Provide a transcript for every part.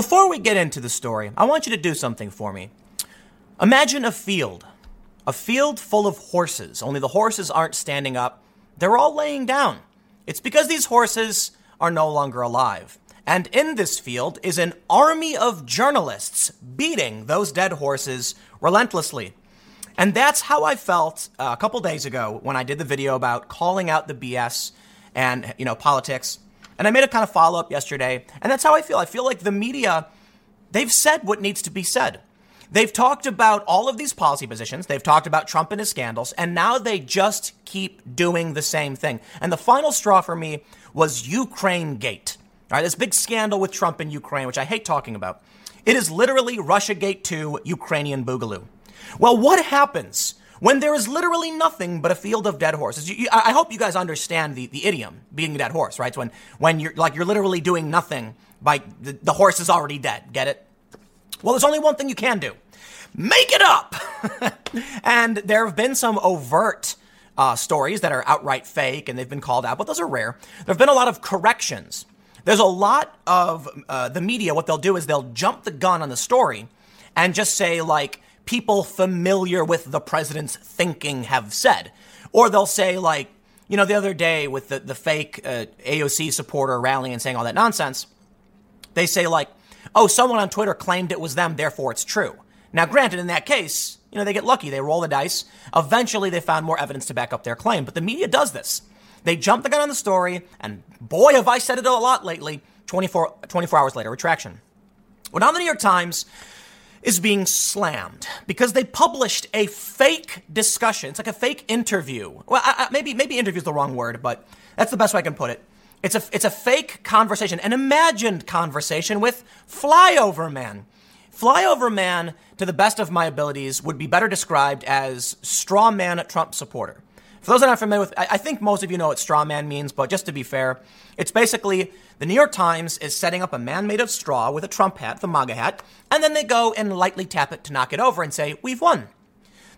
Before we get into the story, I want you to do something for me. Imagine a field, a field full of horses, only the horses aren't standing up, they're all laying down. It's because these horses are no longer alive. And in this field is an army of journalists beating those dead horses relentlessly. And that's how I felt uh, a couple days ago when I did the video about calling out the BS and, you know, politics. And I made a kind of follow up yesterday. And that's how I feel. I feel like the media, they've said what needs to be said. They've talked about all of these policy positions. They've talked about Trump and his scandals. And now they just keep doing the same thing. And the final straw for me was Ukraine Gate. All right, this big scandal with Trump and Ukraine, which I hate talking about. It is literally Russia Gate 2 Ukrainian Boogaloo. Well, what happens when there is literally nothing but a field of dead horses? You, you, I hope you guys understand the, the idiom, being a dead horse, right? So when, when you're like, you're literally doing nothing by the, the horse is already dead. Get it? Well, there's only one thing you can do. Make it up! and there have been some overt uh, stories that are outright fake and they've been called out, but those are rare. There have been a lot of corrections. There's a lot of uh, the media, what they'll do is they'll jump the gun on the story and just say, like, people familiar with the president's thinking have said. Or they'll say, like, you know, the other day with the, the fake uh, AOC supporter rallying and saying all that nonsense, they say, like, oh, someone on Twitter claimed it was them, therefore it's true. Now, granted, in that case, you know, they get lucky. They roll the dice. Eventually, they found more evidence to back up their claim. But the media does this. They jump the gun on the story, and boy, have I said it a lot lately 24, 24 hours later, retraction. Well, now the New York Times is being slammed because they published a fake discussion. It's like a fake interview. Well, I, I, maybe maybe interview is the wrong word, but that's the best way I can put it. It's a it's a fake conversation, an imagined conversation with Flyover Man. Flyover Man, to the best of my abilities, would be better described as straw man Trump supporter. For those that aren't familiar with, I, I think most of you know what straw man means, but just to be fair, it's basically the New York Times is setting up a man made of straw with a Trump hat, the MAGA hat, and then they go and lightly tap it to knock it over and say, We've won.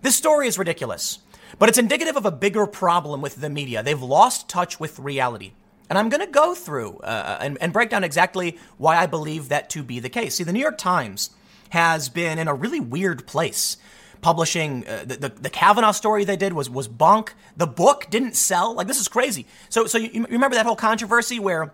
This story is ridiculous, but it's indicative of a bigger problem with the media. They've lost touch with reality. And I'm going to go through uh, and, and break down exactly why I believe that to be the case. See, the New York Times has been in a really weird place publishing uh, the, the, the Kavanaugh story they did was was bunk. The book didn't sell. Like this is crazy. So so you, you remember that whole controversy where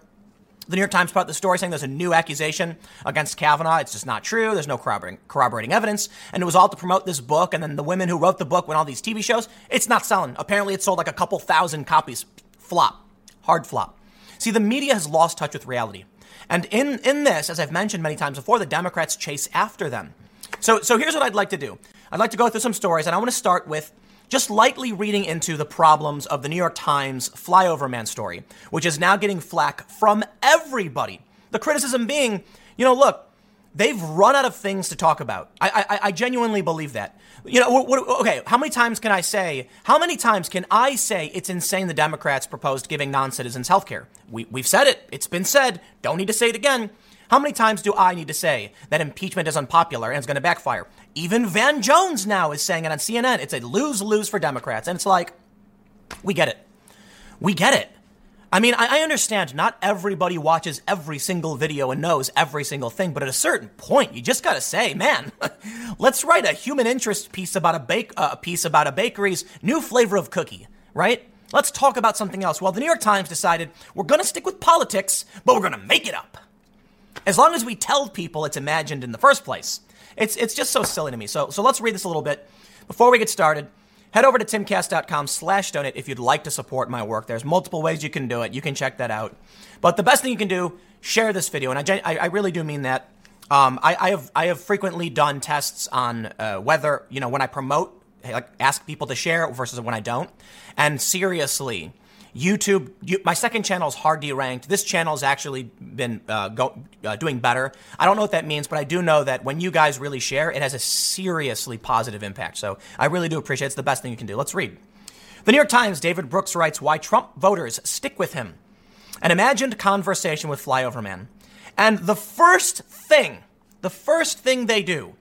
the New York Times put out the story saying there's a new accusation against Kavanaugh. It's just not true. There's no corroborating, corroborating evidence. And it was all to promote this book. And then the women who wrote the book went all these TV shows. It's not selling. Apparently, it sold like a couple thousand copies. Flop. Hard flop. See, the media has lost touch with reality. And in, in this, as I've mentioned many times before, the Democrats chase after them. So, so here's what I'd like to do. I'd like to go through some stories, and I want to start with just lightly reading into the problems of the New York Times flyover man story, which is now getting flack from everybody. The criticism being, you know, look, they've run out of things to talk about. I, I, I genuinely believe that. You know, what, what, okay, how many times can I say, how many times can I say it's insane the Democrats proposed giving non citizens health care? We, we've said it, it's been said, don't need to say it again. How many times do I need to say that impeachment is unpopular and it's going to backfire? Even Van Jones now is saying it on CNN. It's a lose lose for Democrats. And it's like, we get it. We get it. I mean, I, understand not everybody watches every single video and knows every single thing, but at a certain point, you just gotta say, man, let's write a human interest piece about a bake, uh, piece about a bakery's new flavor of cookie, right? Let's talk about something else. Well, the New York Times decided we're gonna stick with politics, but we're gonna make it up. As long as we tell people it's imagined in the first place. It's, it's just so silly to me. So, so let's read this a little bit. Before we get started, head over to timcast.com slash donate if you'd like to support my work. There's multiple ways you can do it. You can check that out. But the best thing you can do, share this video. And I, I, really do mean that. Um, I, I, have, I have frequently done tests on uh, whether, you know, when I promote, like ask people to share versus when I don't. And seriously, YouTube, you, my second channel is hard de ranked. This channel has actually been uh, go, uh, doing better. I don't know what that means, but I do know that when you guys really share, it has a seriously positive impact. So I really do appreciate it. It's the best thing you can do. Let's read. The New York Times, David Brooks writes why Trump voters stick with him. An imagined conversation with Flyover Man. And the first thing, the first thing they do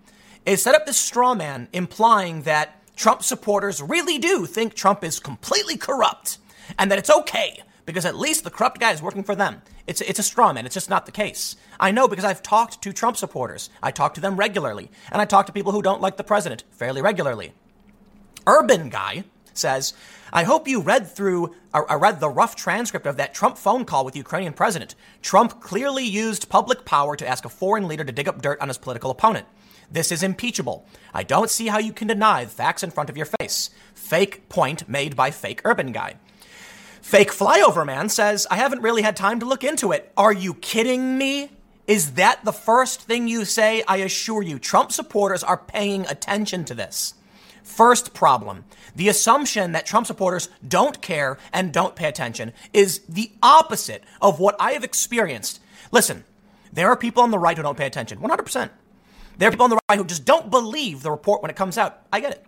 is set up this straw man implying that Trump supporters really do think Trump is completely corrupt and that it's okay because at least the corrupt guy is working for them. It's, it's a straw man. It's just not the case. I know because I've talked to Trump supporters. I talk to them regularly. And I talk to people who don't like the president fairly regularly. Urban Guy says, I hope you read through, or, or read the rough transcript of that Trump phone call with the Ukrainian president. Trump clearly used public power to ask a foreign leader to dig up dirt on his political opponent. This is impeachable. I don't see how you can deny the facts in front of your face. Fake point made by fake urban guy. Fake flyover man says, I haven't really had time to look into it. Are you kidding me? Is that the first thing you say? I assure you, Trump supporters are paying attention to this. First problem the assumption that Trump supporters don't care and don't pay attention is the opposite of what I have experienced. Listen, there are people on the right who don't pay attention, 100%. There are people on the right who just don't believe the report when it comes out. I get it.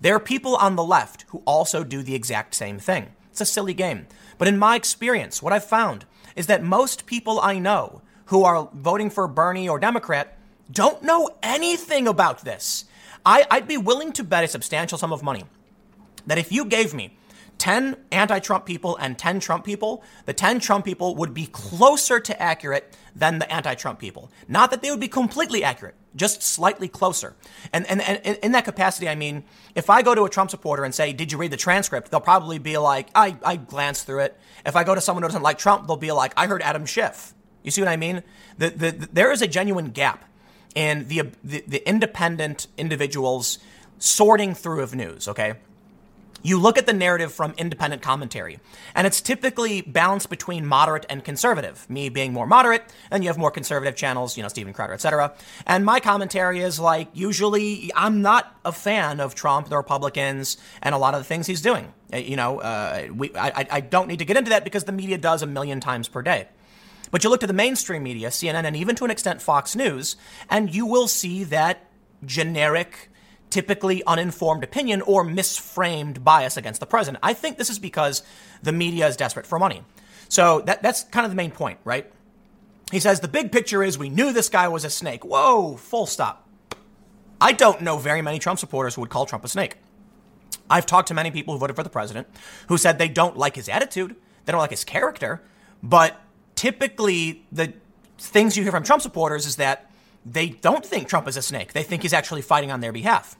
There are people on the left who also do the exact same thing. It's a silly game. But in my experience, what I've found is that most people I know who are voting for Bernie or Democrat don't know anything about this. I, I'd be willing to bet a substantial sum of money that if you gave me 10 anti Trump people and 10 Trump people, the 10 Trump people would be closer to accurate than the anti Trump people. Not that they would be completely accurate, just slightly closer. And, and, and in that capacity, I mean, if I go to a Trump supporter and say, Did you read the transcript? They'll probably be like, I, I glanced through it. If I go to someone who doesn't like Trump, they'll be like, I heard Adam Schiff. You see what I mean? The, the, the, there is a genuine gap in the, the, the independent individuals sorting through of news, okay? You look at the narrative from independent commentary, and it's typically balanced between moderate and conservative. Me being more moderate, and you have more conservative channels, you know, Steven Crowder, etc. And my commentary is like usually I'm not a fan of Trump, the Republicans, and a lot of the things he's doing. Uh, you know, uh, we, I, I don't need to get into that because the media does a million times per day. But you look to the mainstream media, CNN, and even to an extent Fox News, and you will see that generic typically uninformed opinion or misframed bias against the president. I think this is because the media is desperate for money. So that, that's kind of the main point, right? He says the big picture is we knew this guy was a snake. Whoa, full stop. I don't know very many Trump supporters who would call Trump a snake. I've talked to many people who voted for the president who said they don't like his attitude, they don't like his character, but typically the things you hear from Trump supporters is that they don't think Trump is a snake. They think he's actually fighting on their behalf.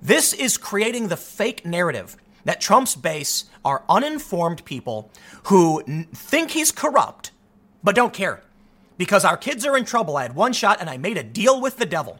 This is creating the fake narrative that Trump's base are uninformed people who n- think he's corrupt, but don't care. Because our kids are in trouble. I had one shot and I made a deal with the devil.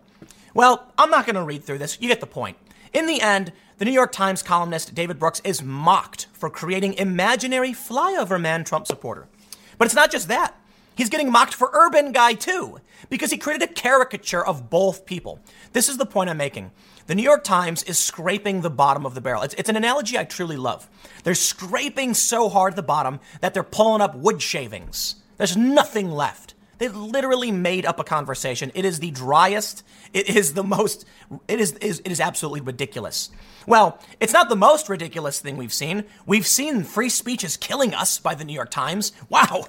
Well, I'm not going to read through this. You get the point. In the end, the New York Times columnist David Brooks is mocked for creating imaginary flyover man Trump supporter. But it's not just that. He's getting mocked for Urban Guy too, because he created a caricature of both people. This is the point I'm making. The New York Times is scraping the bottom of the barrel. It's, it's an analogy I truly love. They're scraping so hard at the bottom that they're pulling up wood shavings. There's nothing left. They literally made up a conversation. It is the driest. It is the most. It is, is it is absolutely ridiculous. Well, it's not the most ridiculous thing we've seen. We've seen free speech is killing us by the New York Times. Wow.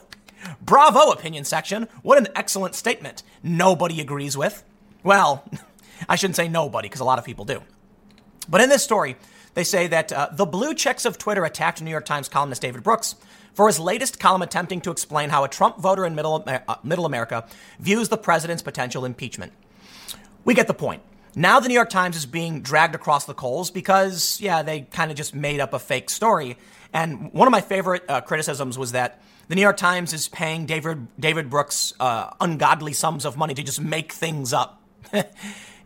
Bravo, opinion section. What an excellent statement. Nobody agrees with. Well, I shouldn't say nobody, because a lot of people do. But in this story, they say that uh, the blue checks of Twitter attacked New York Times columnist David Brooks for his latest column attempting to explain how a Trump voter in middle, uh, middle America views the president's potential impeachment. We get the point. Now the New York Times is being dragged across the coals because, yeah, they kind of just made up a fake story. And one of my favorite uh, criticisms was that the New York Times is paying David, David Brooks uh, ungodly sums of money to just make things up.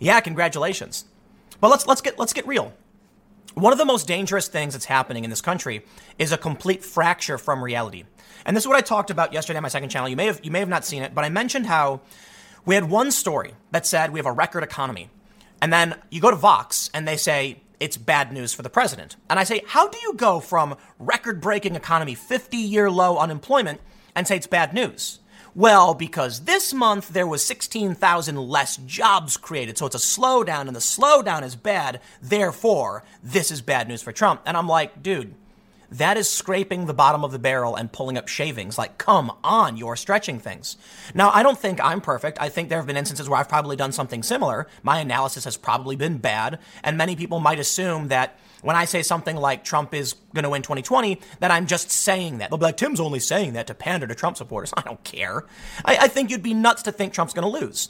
Yeah, congratulations. But let's let's get let's get real. One of the most dangerous things that's happening in this country is a complete fracture from reality. And this is what I talked about yesterday on my second channel. You may have you may have not seen it, but I mentioned how we had one story that said we have a record economy. And then you go to Vox and they say it's bad news for the president. And I say, how do you go from record breaking economy, 50 year low unemployment, and say it's bad news? Well, because this month there was 16,000 less jobs created. So it's a slowdown and the slowdown is bad. Therefore, this is bad news for Trump. And I'm like, dude, that is scraping the bottom of the barrel and pulling up shavings. Like, come on, you're stretching things. Now, I don't think I'm perfect. I think there have been instances where I've probably done something similar. My analysis has probably been bad, and many people might assume that when I say something like Trump is going to win 2020, that I'm just saying that. They'll be like, Tim's only saying that to pander to Trump supporters. I don't care. I, I think you'd be nuts to think Trump's going to lose.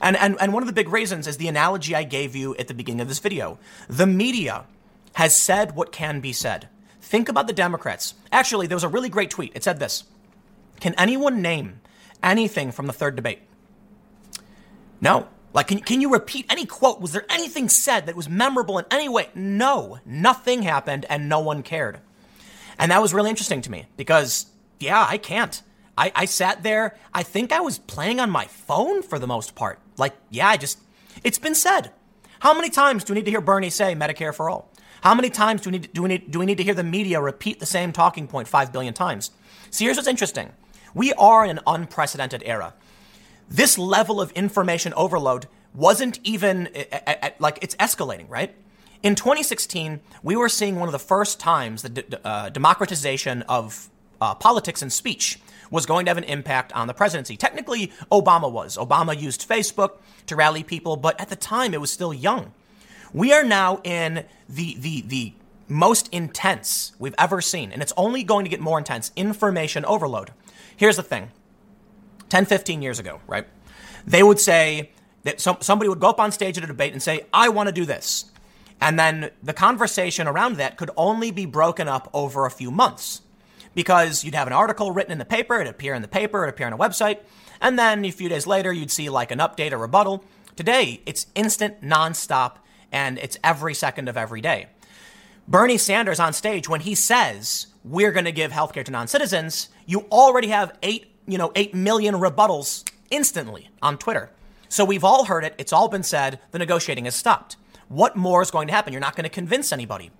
And, and, and one of the big reasons is the analogy I gave you at the beginning of this video. The media has said what can be said. Think about the Democrats. Actually, there was a really great tweet. It said this Can anyone name anything from the third debate? No. Like, can, can you repeat any quote? Was there anything said that was memorable in any way? No. Nothing happened and no one cared. And that was really interesting to me because, yeah, I can't. I, I sat there. I think I was playing on my phone for the most part. Like, yeah, I just, it's been said. How many times do we need to hear Bernie say Medicare for all? How many times do we need, do we need, do we need to hear the media repeat the same talking point five billion times? See, here's what's interesting. We are in an unprecedented era. This level of information overload wasn't even like it's escalating, right? In 2016, we were seeing one of the first times the uh, democratization of uh, politics and speech was going to have an impact on the presidency. Technically, Obama was. Obama used Facebook to rally people, but at the time it was still young. We are now in the, the, the most intense we've ever seen, and it's only going to get more intense information overload. Here's the thing 10, 15 years ago, right? They would say that some, somebody would go up on stage at a debate and say, I want to do this. And then the conversation around that could only be broken up over a few months because you'd have an article written in the paper, it'd appear in the paper, it'd appear on a website, and then a few days later you'd see like an update or rebuttal. Today, it's instant, nonstop and it's every second of every day. Bernie Sanders on stage, when he says we're going to give healthcare to non-citizens, you already have eight, you know, eight million rebuttals instantly on Twitter. So we've all heard it. It's all been said. The negotiating has stopped. What more is going to happen? You're not going to convince anybody.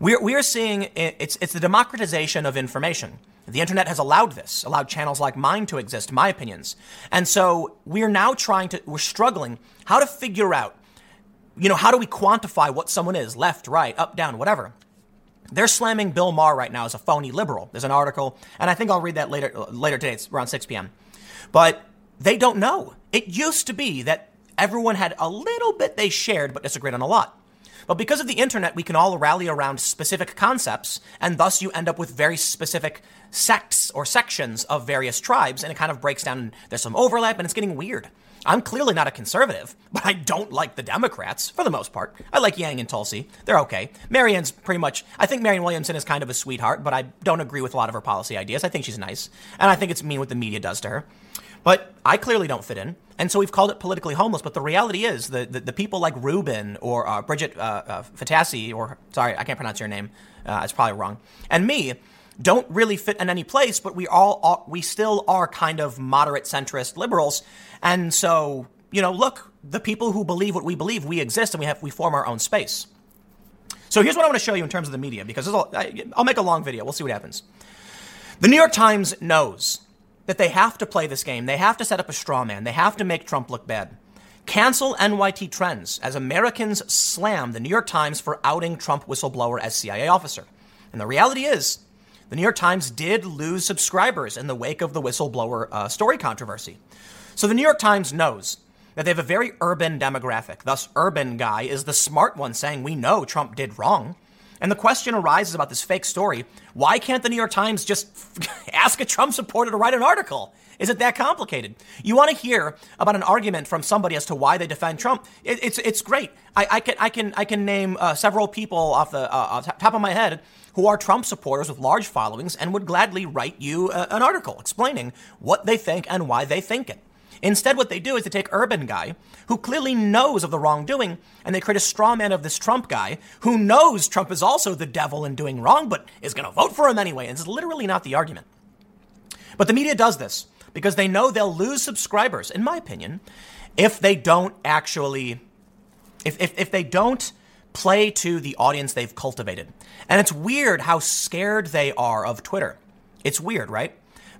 We're, we're seeing eh, it's, it's the democratization of information. The internet has allowed this, allowed channels like mine to exist, my opinions. And so we're now trying to, we're struggling how to figure out you know, how do we quantify what someone is? Left, right, up, down, whatever. They're slamming Bill Maher right now as a phony liberal. There's an article, and I think I'll read that later later today. It's around 6 p.m. But they don't know. It used to be that everyone had a little bit they shared but disagreed on a lot. But because of the internet, we can all rally around specific concepts, and thus you end up with very specific sects or sections of various tribes, and it kind of breaks down. There's some overlap, and it's getting weird. I'm clearly not a conservative, but I don't like the Democrats for the most part. I like Yang and Tulsi. They're okay. Marianne's pretty much, I think Marianne Williamson is kind of a sweetheart, but I don't agree with a lot of her policy ideas. I think she's nice. And I think it's mean what the media does to her. But I clearly don't fit in. And so we've called it politically homeless. But the reality is the, the, the people like Rubin or uh, Bridget uh, uh, Phetasy, or sorry, I can't pronounce your name. Uh, it's probably wrong. And me, don't really fit in any place, but we all are, we still are kind of moderate centrist liberals. And so, you know, look, the people who believe what we believe, we exist and we have we form our own space. So here's what I want to show you in terms of the media because I'll make a long video. We'll see what happens. The New York Times knows that they have to play this game. They have to set up a straw man. They have to make Trump look bad. Cancel NYT Trends as Americans slam the New York Times for outing Trump whistleblower as CIA officer. And the reality is, the New York Times did lose subscribers in the wake of the whistleblower uh, story controversy. So the New York Times knows that they have a very urban demographic. Thus, urban guy is the smart one saying, We know Trump did wrong. And the question arises about this fake story why can't the New York Times just ask a Trump supporter to write an article? Is it that complicated? You want to hear about an argument from somebody as to why they defend Trump? It, it's it's great. I, I, can I can I can name uh, several people off the uh, top of my head who are Trump supporters with large followings and would gladly write you uh, an article explaining what they think and why they think it. Instead, what they do is they take Urban Guy, who clearly knows of the wrongdoing, and they create a straw man of this Trump guy, who knows Trump is also the devil and doing wrong, but is going to vote for him anyway. And it's literally not the argument. But the media does this because they know they'll lose subscribers, in my opinion, if they don't actually, if, if, if they don't play to the audience they've cultivated. And it's weird how scared they are of Twitter. It's weird, right?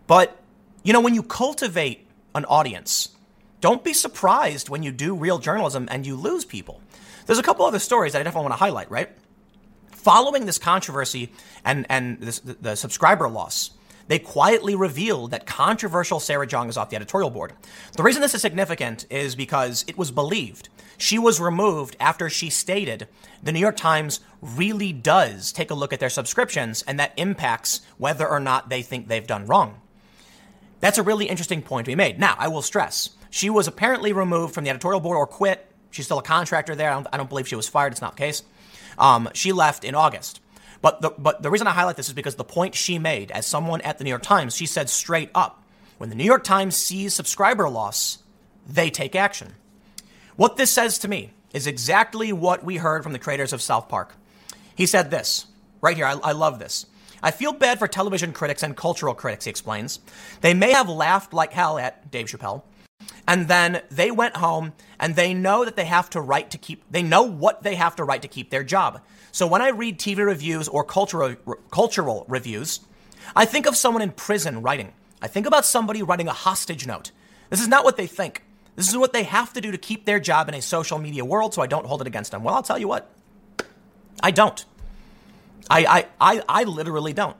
But, you know, when you cultivate an audience. Don't be surprised when you do real journalism and you lose people. There's a couple other stories that I definitely want to highlight, right? Following this controversy and, and this, the, the subscriber loss, they quietly revealed that controversial Sarah Jeong is off the editorial board. The reason this is significant is because it was believed she was removed after she stated the New York Times really does take a look at their subscriptions and that impacts whether or not they think they've done wrong. That's a really interesting point to be made. Now, I will stress she was apparently removed from the editorial board or quit. She's still a contractor there. I don't, I don't believe she was fired. It's not the case. Um, she left in August. But the, but the reason I highlight this is because the point she made as someone at the New York Times, she said straight up when the New York Times sees subscriber loss, they take action. What this says to me is exactly what we heard from the creators of South Park. He said this right here. I, I love this. I feel bad for television critics and cultural critics, he explains. They may have laughed like hell at Dave Chappelle, and then they went home and they know that they have to write to keep, they know what they have to write to keep their job. So when I read TV reviews or cultural, cultural reviews, I think of someone in prison writing. I think about somebody writing a hostage note. This is not what they think. This is what they have to do to keep their job in a social media world, so I don't hold it against them. Well, I'll tell you what, I don't. I, I, I, I literally don't.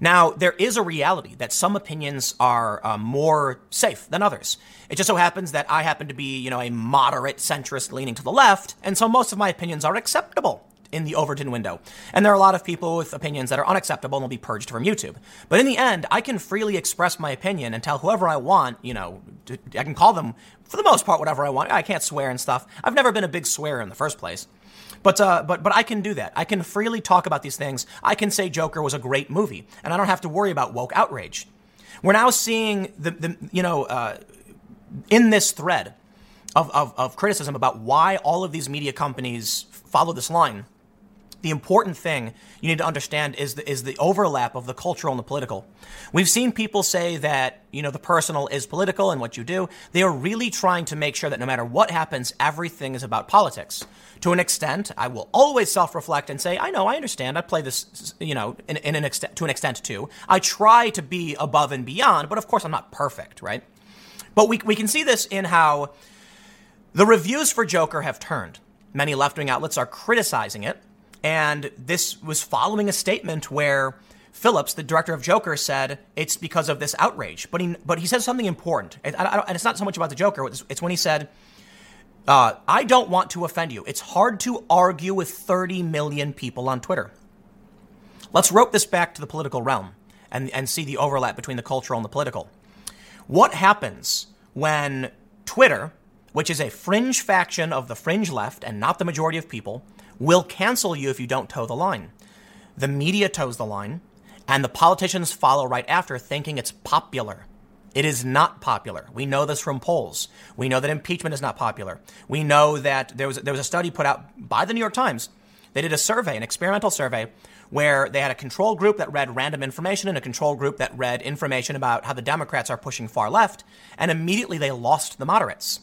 Now, there is a reality that some opinions are uh, more safe than others. It just so happens that I happen to be, you know, a moderate centrist leaning to the left, and so most of my opinions are acceptable in the Overton window. And there are a lot of people with opinions that are unacceptable and will be purged from YouTube. But in the end, I can freely express my opinion and tell whoever I want, you know, I can call them, for the most part, whatever I want. I can't swear and stuff. I've never been a big swearer in the first place. But, uh, but, but I can do that. I can freely talk about these things. I can say Joker was a great movie, and I don't have to worry about woke outrage. We're now seeing the, the you know, uh, in this thread of, of, of criticism about why all of these media companies follow this line the important thing you need to understand is the, is the overlap of the cultural and the political. We've seen people say that, you know, the personal is political and what you do. They are really trying to make sure that no matter what happens, everything is about politics. To an extent, I will always self-reflect and say, I know, I understand. I play this, you know, in, in an extent, to an extent too. I try to be above and beyond, but of course I'm not perfect, right? But we, we can see this in how the reviews for Joker have turned. Many left-wing outlets are criticizing it and this was following a statement where Phillips, the director of Joker, said it's because of this outrage. But he, but he says something important. And, and it's not so much about the Joker, it's, it's when he said, uh, I don't want to offend you. It's hard to argue with 30 million people on Twitter. Let's rope this back to the political realm and, and see the overlap between the cultural and the political. What happens when Twitter, which is a fringe faction of the fringe left and not the majority of people, will cancel you if you don't toe the line. The media toes the line, and the politicians follow right after, thinking it's popular. It is not popular. We know this from polls. We know that impeachment is not popular. We know that there was, there was a study put out by the New York Times. They did a survey, an experimental survey, where they had a control group that read random information and a control group that read information about how the Democrats are pushing far left, and immediately they lost the moderates.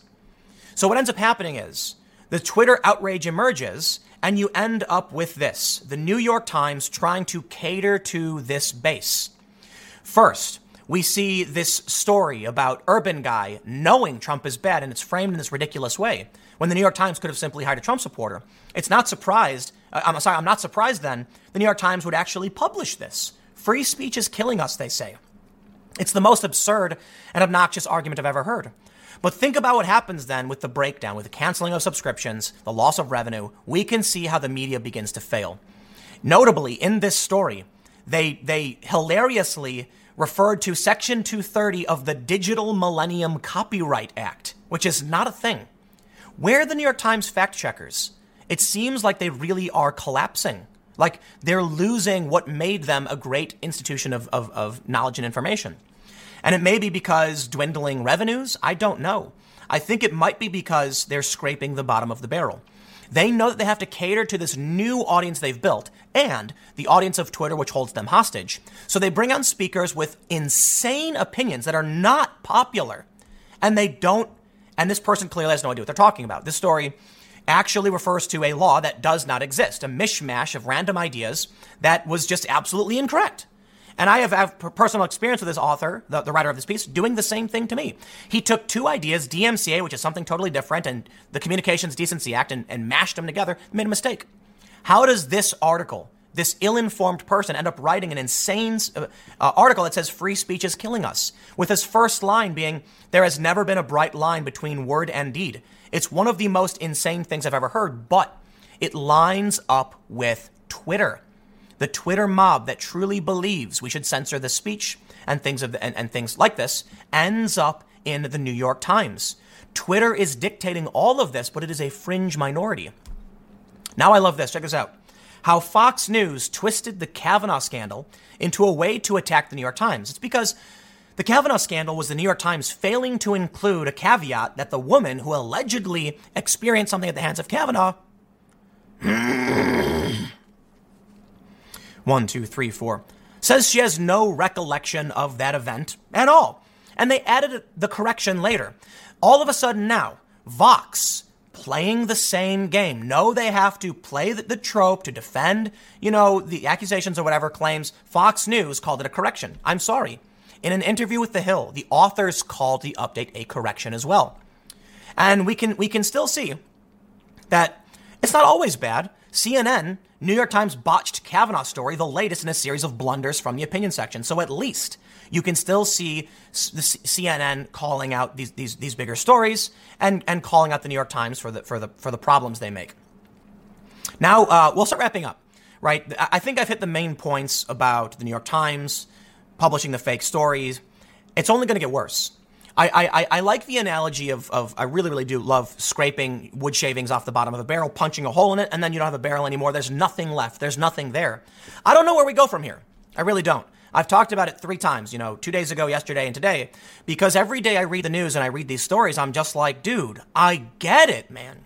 So what ends up happening is the Twitter outrage emerges, and you end up with this the New York Times trying to cater to this base. First, we see this story about Urban Guy knowing Trump is bad, and it's framed in this ridiculous way. When the New York Times could have simply hired a Trump supporter, it's not surprised. Uh, I'm sorry, I'm not surprised. Then the New York Times would actually publish this. Free speech is killing us, they say. It's the most absurd and obnoxious argument I've ever heard. But think about what happens then with the breakdown, with the canceling of subscriptions, the loss of revenue. We can see how the media begins to fail. Notably, in this story, they, they hilariously referred to Section 230 of the Digital Millennium Copyright Act, which is not a thing. Where are the New York Times fact checkers? It seems like they really are collapsing. Like they're losing what made them a great institution of, of, of knowledge and information. And it may be because dwindling revenues. I don't know. I think it might be because they're scraping the bottom of the barrel. They know that they have to cater to this new audience they've built and the audience of Twitter, which holds them hostage. So they bring on speakers with insane opinions that are not popular. And they don't, and this person clearly has no idea what they're talking about. This story actually refers to a law that does not exist, a mishmash of random ideas that was just absolutely incorrect. And I have, have personal experience with this author, the, the writer of this piece, doing the same thing to me. He took two ideas, DMCA, which is something totally different, and the Communications Decency Act, and, and mashed them together, made a mistake. How does this article this ill informed person end up writing an insane uh, uh, article that says free speech is killing us, with his first line being, There has never been a bright line between word and deed. It's one of the most insane things I've ever heard, but it lines up with Twitter. The Twitter mob that truly believes we should censor the speech and things of the, and, and things like this ends up in the New York Times. Twitter is dictating all of this, but it is a fringe minority. Now I love this. Check this out how Fox News twisted the Kavanaugh scandal into a way to attack the New York Times. It's because the Kavanaugh scandal was the New York Times failing to include a caveat that the woman who allegedly experienced something at the hands of Kavanaugh. One, two, three, four. Says she has no recollection of that event at all. And they added the correction later. All of a sudden now, Vox playing the same game. No, they have to play the, the, trope to defend, you know, the accusations or whatever claims. Fox News called it a correction. I'm sorry. In an interview with The Hill, the authors called the update a correction as well. And we can we can still see that it's not always bad. CNN, New York Times botched Kavanaugh story, the latest in a series of blunders from the opinion section. So at least you can still see the CNN calling out these, these, these bigger stories and, and calling out the New York Times for the, for the, for the problems they make. Now, uh, we'll start wrapping up, right? I think I've hit the main points about the New York Times publishing the fake stories. It's only going to get worse. I, I, I like the analogy of, of, I really, really do love scraping wood shavings off the bottom of a barrel, punching a hole in it, and then you don't have a barrel anymore. There's nothing left. There's nothing there. I don't know where we go from here. I really don't. I've talked about it three times, you know, two days ago, yesterday, and today, because every day I read the news and I read these stories, I'm just like, dude, I get it, man.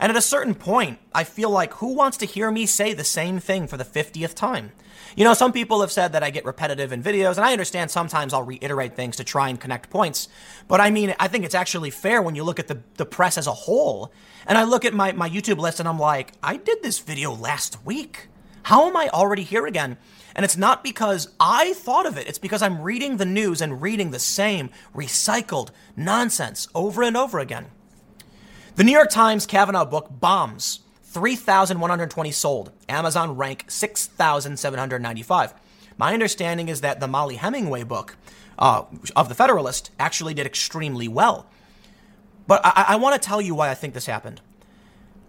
And at a certain point, I feel like who wants to hear me say the same thing for the 50th time? You know, some people have said that I get repetitive in videos, and I understand sometimes I'll reiterate things to try and connect points. But I mean, I think it's actually fair when you look at the, the press as a whole. And I look at my, my YouTube list and I'm like, I did this video last week. How am I already here again? And it's not because I thought of it, it's because I'm reading the news and reading the same recycled nonsense over and over again. The New York Times Kavanaugh book bombs. 3,120 sold. Amazon rank 6,795. My understanding is that the Mollie Hemingway book uh, of The Federalist actually did extremely well. But I, I want to tell you why I think this happened.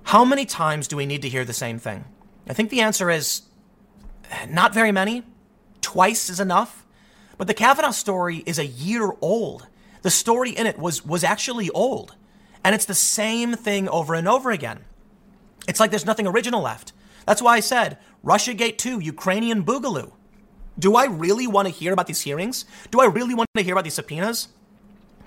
How many times do we need to hear the same thing? I think the answer is not very many. Twice is enough. But the Kavanaugh story is a year old. The story in it was, was actually old. And it's the same thing over and over again. It's like there's nothing original left. That's why I said Russiagate 2, Ukrainian Boogaloo. Do I really want to hear about these hearings? Do I really want to hear about these subpoenas?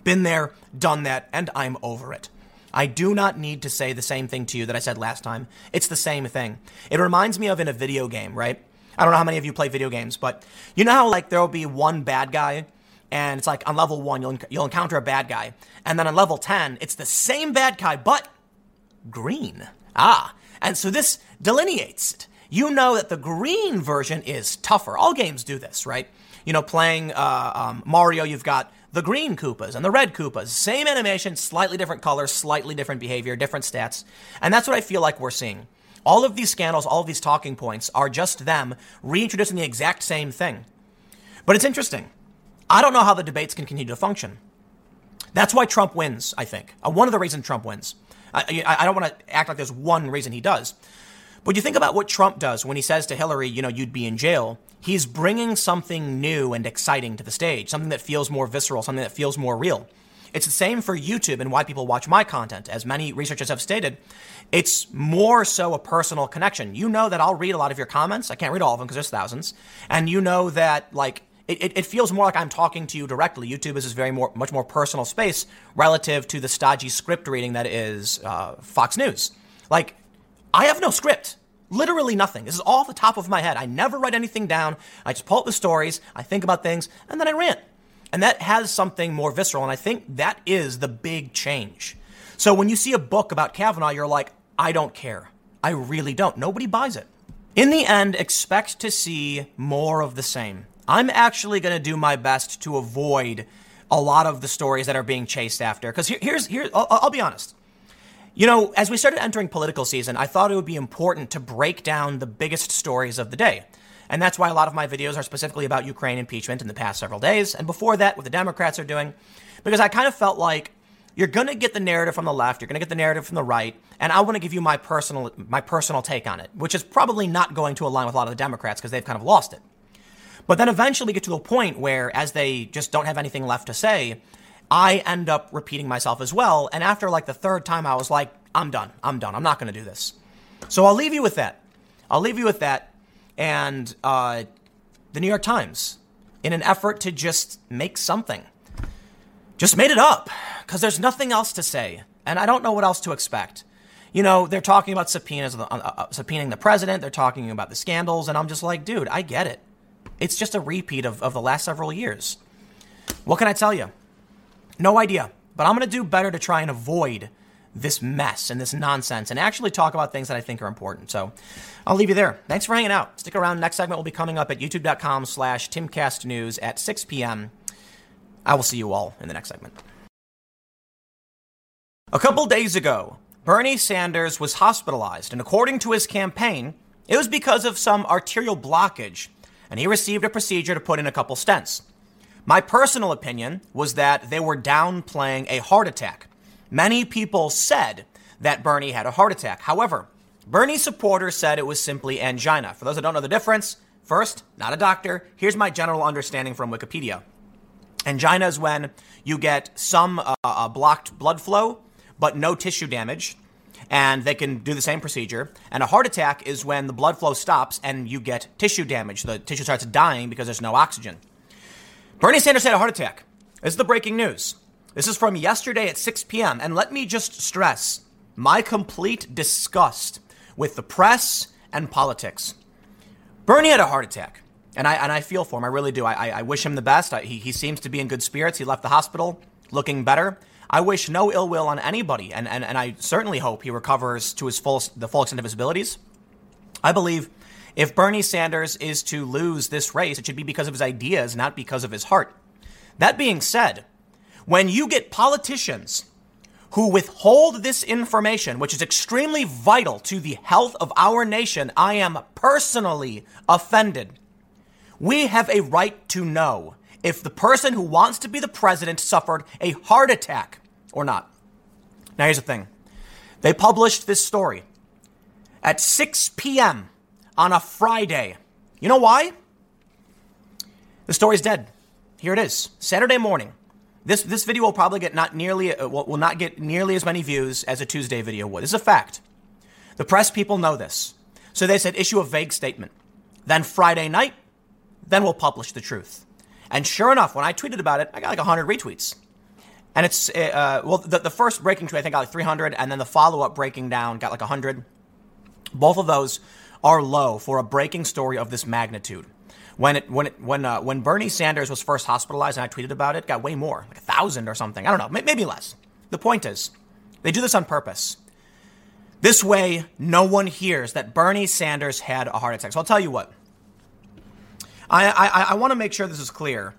Been there, done that, and I'm over it. I do not need to say the same thing to you that I said last time. It's the same thing. It reminds me of in a video game, right? I don't know how many of you play video games, but you know how like there'll be one bad guy and it's like on level 1 you'll you'll encounter a bad guy and then on level 10 it's the same bad guy but green. Ah, and so this delineates it. You know that the green version is tougher. All games do this, right? You know, playing uh, um, Mario, you've got the green Koopas and the red Koopas. Same animation, slightly different colors, slightly different behavior, different stats. And that's what I feel like we're seeing. All of these scandals, all of these talking points are just them reintroducing the exact same thing. But it's interesting. I don't know how the debates can continue to function. That's why Trump wins, I think. Uh, one of the reasons Trump wins. I, I don't want to act like there's one reason he does. But you think about what Trump does when he says to Hillary, you know, you'd be in jail. He's bringing something new and exciting to the stage, something that feels more visceral, something that feels more real. It's the same for YouTube and why people watch my content. As many researchers have stated, it's more so a personal connection. You know that I'll read a lot of your comments. I can't read all of them because there's thousands. And you know that, like, it, it, feels more like I'm talking to you directly. YouTube is this very more, much more personal space relative to the stodgy script reading that is uh, Fox News. Like, I have no script. Literally nothing. This is all off the top of my head. I never write anything down. I just pull up the stories, I think about things, and then I rant. And that has something more visceral. And I think that is the big change. So when you see a book about Kavanaugh, you're like, I don't care. I really don't. Nobody buys it. In the end, expect to see more of the same. I'm actually going to do my best to avoid a lot of the stories that are being chased after. Because here, here's here, I'll, I'll, be honest. You know, as we started entering political season, I thought it would be important to break down the biggest stories of the day. And that's why a lot of my videos are specifically about Ukraine impeachment in the past several days. And before that, what the Democrats are doing. Because I kind of felt like you're going to get the narrative from the left, you're going to get the narrative from the right, and I want to give you my personal my personal take on it, which is probably not going to align with a lot of the Democrats because they've kind of lost it. But then eventually get to a point where as they just don't have anything left to say, I end up repeating myself as well, and after like the third time I was like, I'm done. I'm done. I'm not going to do this. So I'll leave you with that. I'll leave you with that and uh, the New York Times in an effort to just make something just made it up because there's nothing else to say. And I don't know what else to expect. You know, they're talking about subpoenas, uh, uh, subpoenaing the president. They're talking about the scandals. And I'm just like, dude, I get it. It's just a repeat of, of the last several years. What can I tell you? No idea. But I'm going to do better to try and avoid this mess and this nonsense and actually talk about things that I think are important. So I'll leave you there. Thanks for hanging out. Stick around. Next segment will be coming up at youtube.com slash timcastnews at 6 p.m. I will see you all in the next segment. A couple days ago, Bernie Sanders was hospitalized, and according to his campaign, it was because of some arterial blockage, and he received a procedure to put in a couple stents. My personal opinion was that they were downplaying a heart attack. Many people said that Bernie had a heart attack. However, Bernie supporters said it was simply angina. For those that don't know the difference, first, not a doctor, here's my general understanding from Wikipedia. Angina is when you get some uh, uh, blocked blood flow, but no tissue damage, and they can do the same procedure. And a heart attack is when the blood flow stops and you get tissue damage. The tissue starts dying because there's no oxygen. Bernie Sanders had a heart attack. This is the breaking news. This is from yesterday at 6 p.m. And let me just stress my complete disgust with the press and politics. Bernie had a heart attack. And I, and I feel for him. I really do. I, I wish him the best. I, he, he seems to be in good spirits. He left the hospital looking better. I wish no ill will on anybody. And, and, and I certainly hope he recovers to his full, the full extent of his abilities. I believe if Bernie Sanders is to lose this race, it should be because of his ideas, not because of his heart. That being said, when you get politicians who withhold this information, which is extremely vital to the health of our nation, I am personally offended. We have a right to know if the person who wants to be the president suffered a heart attack or not. Now, here's the thing they published this story at 6 p.m. on a Friday. You know why? The story's dead. Here it is, Saturday morning. This, this video will probably get not nearly uh, will, not get nearly as many views as a Tuesday video would. This is a fact. The press people know this. So they said issue a vague statement. Then Friday night, then we'll publish the truth. And sure enough, when I tweeted about it, I got like 100 retweets. And it's, uh, well, the, the first breaking tweet, I think, got like 300, and then the follow up breaking down got like 100. Both of those are low for a breaking story of this magnitude. When it, when it, when, uh, when Bernie Sanders was first hospitalized and I tweeted about it, got way more, like a thousand or something. I don't know, maybe less. The point is, they do this on purpose. This way, no one hears that Bernie Sanders had a heart attack. So I'll tell you what. I, I, I want to make sure this is clear.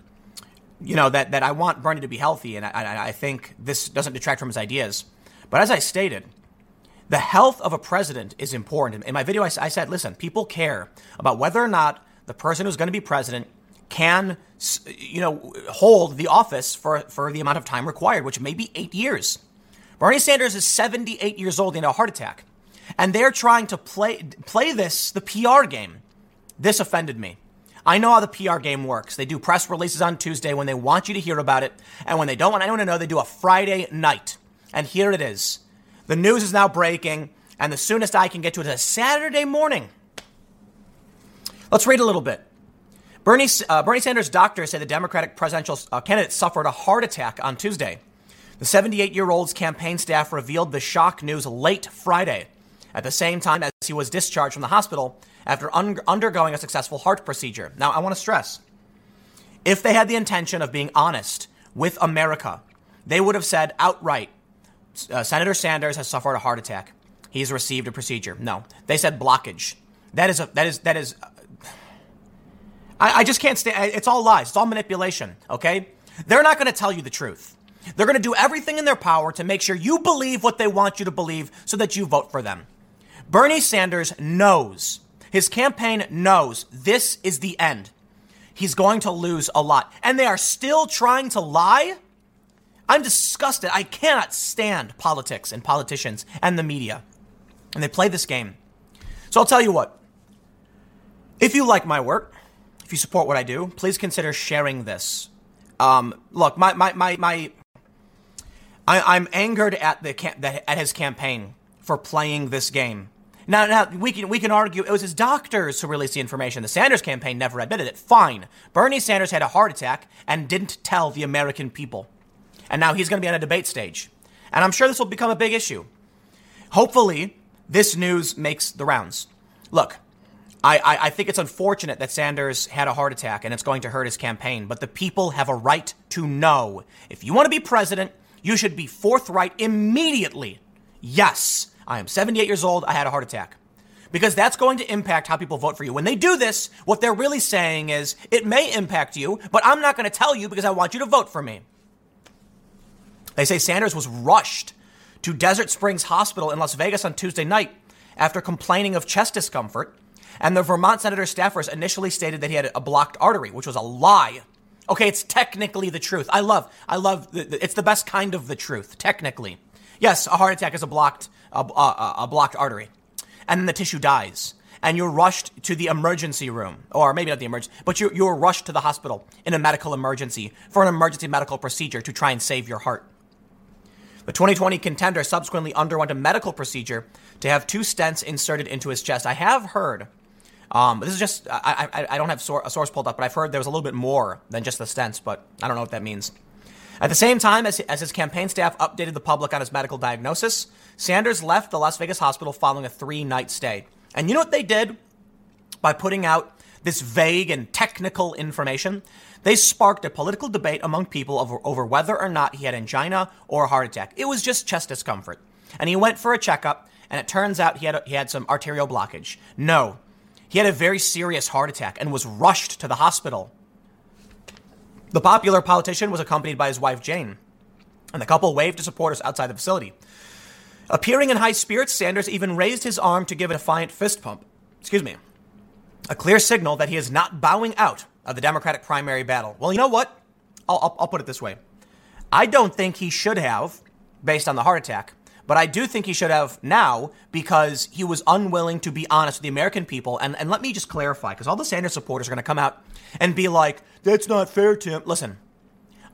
You know, that, that I want Bernie to be healthy, and I, I think this doesn't detract from his ideas. But as I stated, the health of a president is important. In my video, I, I said, listen, people care about whether or not the person who's going to be president can, you know, hold the office for, for the amount of time required, which may be eight years. Bernie Sanders is 78 years old and a heart attack. And they're trying to play, play this, the PR game. This offended me. I know how the PR game works. They do press releases on Tuesday when they want you to hear about it. And when they don't want anyone to know, they do a Friday night. And here it is. The news is now breaking, and the soonest I can get to it is Saturday morning. Let's read a little bit. Bernie, uh, Bernie Sanders' doctor said the Democratic presidential uh, candidate suffered a heart attack on Tuesday. The 78 year old's campaign staff revealed the shock news late Friday, at the same time as he was discharged from the hospital after un- undergoing a successful heart procedure. Now, I want to stress if they had the intention of being honest with America, they would have said outright uh, Senator Sanders has suffered a heart attack. He's received a procedure. No, they said blockage. That is a, that is that is. Uh, I, I just can't stand. It's all lies. It's all manipulation. Okay, they're not going to tell you the truth. They're going to do everything in their power to make sure you believe what they want you to believe so that you vote for them. Bernie Sanders knows, his campaign knows this is the end. He's going to lose a lot. And they are still trying to lie? I'm disgusted. I cannot stand politics and politicians and the media. And they play this game. So I'll tell you what. If you like my work, if you support what I do, please consider sharing this. Um, look, my, my, my, my I, am angered at the at his campaign for playing this game. Now, now we can we can argue it was his doctors who released the information. The Sanders campaign never admitted it. Fine, Bernie Sanders had a heart attack and didn't tell the American people, and now he's going to be on a debate stage, and I'm sure this will become a big issue. Hopefully, this news makes the rounds. Look, I, I, I think it's unfortunate that Sanders had a heart attack and it's going to hurt his campaign, but the people have a right to know. If you want to be president, you should be forthright immediately. Yes, I am 78 years old. I had a heart attack. Because that's going to impact how people vote for you. When they do this, what they're really saying is, it may impact you, but I'm not going to tell you because I want you to vote for me. They say Sanders was rushed to Desert Springs Hospital in Las Vegas on Tuesday night after complaining of chest discomfort. And the Vermont senator staffers initially stated that he had a blocked artery, which was a lie. Okay, it's technically the truth. I love, I love, the, it's the best kind of the truth, technically. Yes, a heart attack is a blocked, a, a, a blocked artery, and then the tissue dies, and you're rushed to the emergency room, or maybe not the emergency, but you're, you're rushed to the hospital in a medical emergency for an emergency medical procedure to try and save your heart. The 2020 contender subsequently underwent a medical procedure to have two stents inserted into his chest. I have heard um, this is just, I, I, I don't have sor- a source pulled up, but I've heard there was a little bit more than just the stents, but I don't know what that means. At the same time, as, as his campaign staff updated the public on his medical diagnosis, Sanders left the Las Vegas hospital following a three night stay. And you know what they did? By putting out this vague and technical information, they sparked a political debate among people over, over whether or not he had angina or a heart attack. It was just chest discomfort. And he went for a checkup, and it turns out he had, a, he had some arterial blockage. No, he had a very serious heart attack and was rushed to the hospital. The popular politician was accompanied by his wife, Jane, and the couple waved to supporters outside the facility. Appearing in high spirits, Sanders even raised his arm to give a defiant fist pump. Excuse me. A clear signal that he is not bowing out of the Democratic primary battle. Well, you know what? I'll, I'll, I'll put it this way. I don't think he should have, based on the heart attack, but I do think he should have now because he was unwilling to be honest with the American people. And, and let me just clarify because all the Sanders supporters are going to come out and be like, that's not fair, Tim. Listen,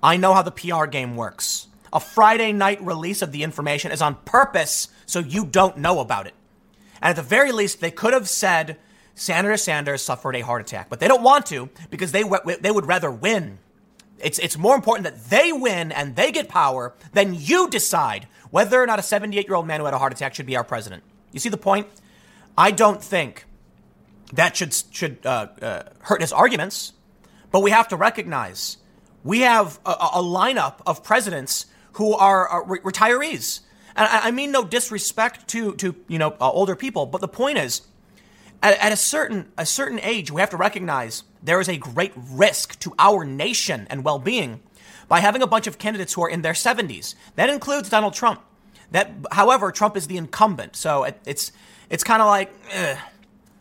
I know how the PR game works. A Friday night release of the information is on purpose so you don't know about it. And at the very least, they could have said Senator Sanders suffered a heart attack, but they don't want to because they, they would rather win. It's, it's more important that they win and they get power than you decide whether or not a 78 year old man who had a heart attack should be our president. You see the point? I don't think that should, should uh, uh, hurt his arguments, but we have to recognize we have a, a lineup of presidents who are, are re- retirees. And I, I, mean no disrespect to, to you know, uh, older people, but the point is, at, at a certain a certain age, we have to recognize there is a great risk to our nation and well-being by having a bunch of candidates who are in their 70s. That includes Donald Trump. That, however, Trump is the incumbent, so it, it's it's kind of like, eh.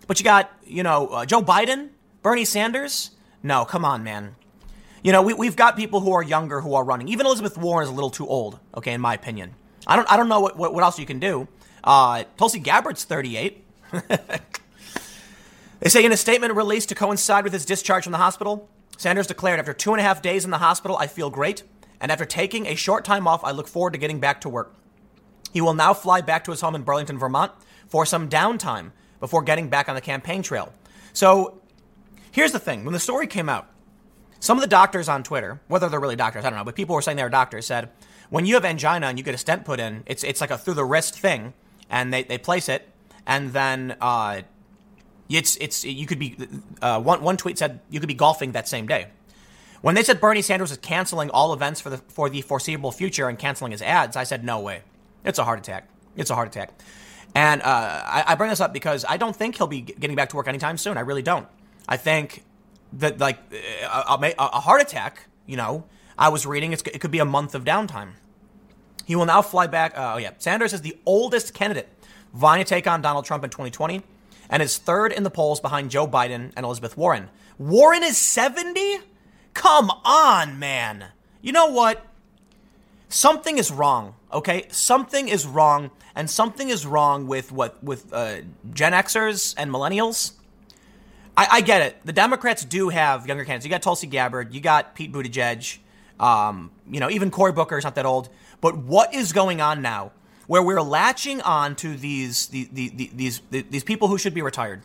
but you got you know uh, Joe Biden, Bernie Sanders. No, come on, man. You know we we've got people who are younger who are running. Even Elizabeth Warren is a little too old. Okay, in my opinion. I don't I don't know what what, what else you can do. Uh, Tulsi Gabbard's 38. they say in a statement released to coincide with his discharge from the hospital, Sanders declared, after two and a half days in the hospital, I feel great. And after taking a short time off, I look forward to getting back to work. He will now fly back to his home in Burlington, Vermont for some downtime before getting back on the campaign trail. So here's the thing when the story came out, some of the doctors on Twitter, whether they're really doctors, I don't know, but people were saying they were doctors, said when you have angina and you get a stent put in, it's, it's like a through the wrist thing, and they, they place it, and then uh, it's it's you could be uh, one one tweet said you could be golfing that same day. When they said Bernie Sanders was canceling all events for the for the foreseeable future and canceling his ads, I said no way. It's a heart attack. It's a heart attack. And uh, I, I, bring this up because I don't think he'll be getting back to work anytime soon. I really don't. I think that like a, a, a heart attack, you know, I was reading it could be a month of downtime. He will now fly back. Uh, oh, yeah. Sanders is the oldest candidate vying to take on Donald Trump in 2020 and is third in the polls behind Joe Biden and Elizabeth Warren. Warren is 70? Come on, man. You know what? Something is wrong, okay? Something is wrong, and something is wrong with what with uh, Gen Xers and millennials. I, I, get it. The Democrats do have younger candidates. You got Tulsi Gabbard, you got Pete Buttigieg, um, you know, even Cory Booker is not that old. But what is going on now where we're latching on to these, the, the, the, these, these people who should be retired?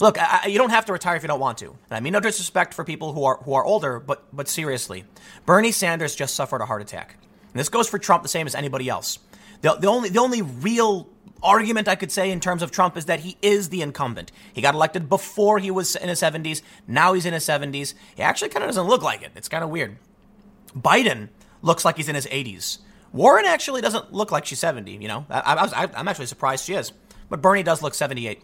Look, I, you don't have to retire if you don't want to. And I mean no disrespect for people who are, who are older, but, but seriously, Bernie Sanders just suffered a heart attack. And this goes for Trump the same as anybody else. The, the, only, the only real argument I could say in terms of Trump is that he is the incumbent. He got elected before he was in his 70s. Now he's in his 70s. He actually kind of doesn't look like it. It's kind of weird. Biden looks like he's in his 80s. Warren actually doesn't look like she's 70, you know. I, am actually surprised she is. But Bernie does look 78.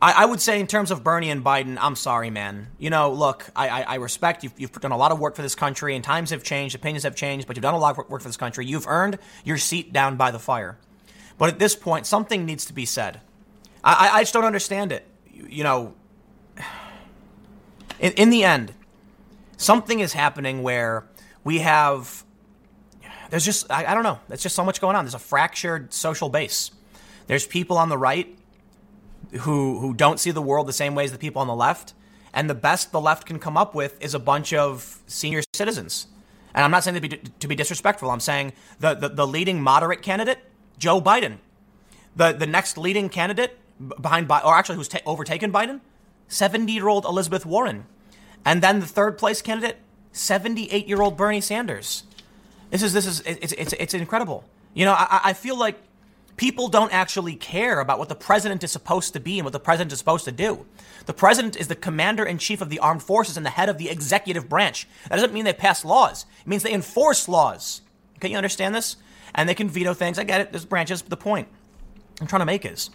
I, I, would say, in terms of Bernie and Biden, I'm sorry, man. You know, look, I, I, I respect you've, you've, done a lot of work for this country, and times have changed, opinions have changed, but you've done a lot of work for this country. You've earned your seat down by the fire. But at this point, something needs to be said. I, I just don't understand it. You, you know, in, in the end, something is happening where we have there's just I, I, don't know. There's just so much going on. There's a fractured social base. There's people on the right who who don't see the world the same way as the people on the left. And the best the left can come up with is a bunch of senior citizens. And i'm not saying to be, to be disrespectful. I'm saying the, the, the leading moderate candidate joe biden. The, the next leading candidate behind Biden, or actually who's ta- overtaken biden 70 year old elizabeth warren. And then the third place candidate 78 year old Bernie Sanders. This is this is it's it's it's incredible. You know, I, I feel like people don't actually care about what the president is supposed to be and what the president is supposed to do. The president is the commander in chief of the armed forces and the head of the executive branch. That doesn't mean they pass laws. It means they enforce laws. Can you understand this? And they can veto things. I get it. There's branches. But the point I'm trying to make is,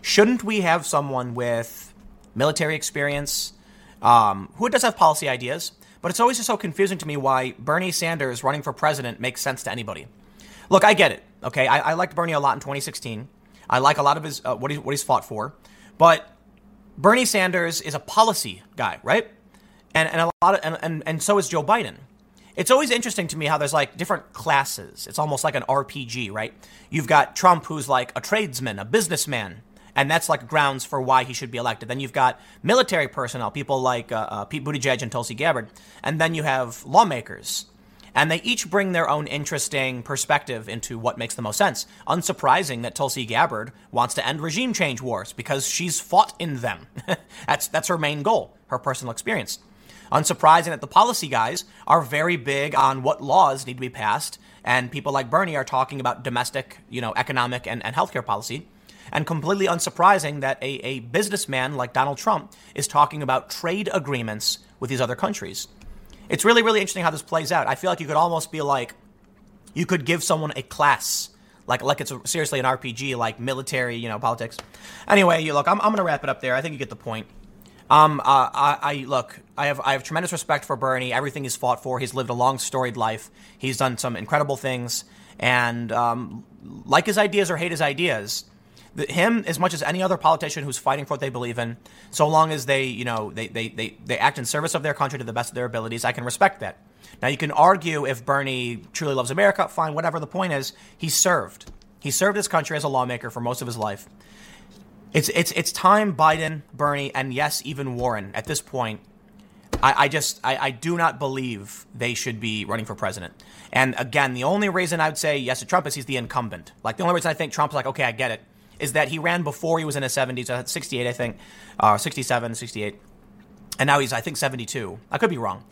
shouldn't we have someone with military experience um, who does have policy ideas? But it's always just so confusing to me why Bernie Sanders running for president makes sense to anybody. Look, I get it. Okay, I, I liked Bernie a lot in 2016. I like a lot of his uh, what, he, what he's fought for, but Bernie Sanders is a policy guy, right? And and a lot of and, and, and so is Joe Biden. It's always interesting to me how there's like different classes. It's almost like an RPG, right? You've got Trump, who's like a tradesman, a businessman, and that's like grounds for why he should be elected. Then you've got military personnel, people like uh, uh, Pete Buttigieg and Tulsi Gabbard, and then you have lawmakers. And they each bring their own interesting perspective into what makes the most sense. Unsurprising that Tulsi Gabbard wants to end regime change wars because she's fought in them. that's, that's her main goal, her personal experience. Unsurprising that the policy guys are very big on what laws need to be passed, and people like Bernie are talking about domestic, you know, economic and, and healthcare policy and completely unsurprising that a, a businessman like Donald Trump is talking about trade agreements with these other countries. It's really, really interesting how this plays out. I feel like you could almost be like, you could give someone a class, like like it's a, seriously an RPG, like military, you know, politics. Anyway, you look, I'm, I'm to wrap it up there. I think you get the point. Um, uh, I, I look, I have I have tremendous respect for Bernie. Everything he's fought for, he's lived a long, storied life. He's done some incredible things, and um, like his ideas or hate his ideas, him as much as any other politician who's fighting for what they believe in, so long as they, you know, they, they, they, they act in service of their country to the best of their abilities, I can respect that. Now, you can argue if Bernie truly loves America, fine, whatever. The point is, he served. He served his country as a lawmaker for most of his life. It's, it's, it's time Biden, Bernie, and yes, even Warren at this point. I, I just, I, I do not believe they should be running for president. And again, the only reason I would say yes to Trump is he's the incumbent. Like, the only reason I think Trump's like, okay, I get it is that he ran before he was in his 70s, uh, 68, I think, uh, 67, 68. And now he's, I think, 72. I could be wrong.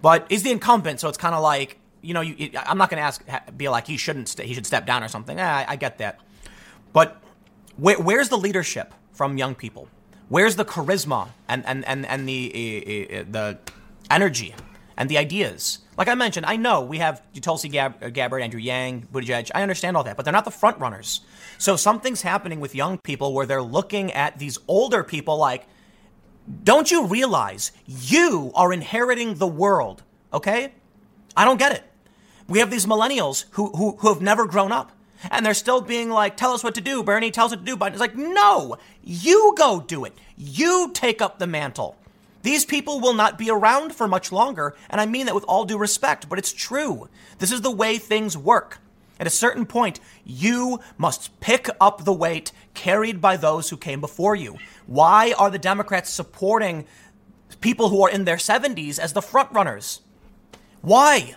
But he's the incumbent, so it's kind of like, you know, you, I'm not going to ask, be like, he shouldn't, st- he should step down or something. Eh, I, I get that. But where, where's the leadership from young people? Where's the charisma and, and, and, and the, uh, the energy and the ideas? Like I mentioned, I know we have Tulsi Gab- Gabbard, Andrew Yang, Buttigieg. I understand all that, but they're not the front runners. So something's happening with young people where they're looking at these older people like, don't you realize you are inheriting the world? Okay? I don't get it. We have these millennials who, who, who have never grown up. And they're still being like, tell us what to do, Bernie, tells us to do. But it's like, no, you go do it. You take up the mantle. These people will not be around for much longer, and I mean that with all due respect, but it's true. This is the way things work. At a certain point, you must pick up the weight carried by those who came before you. Why are the Democrats supporting people who are in their 70s as the frontrunners? Why?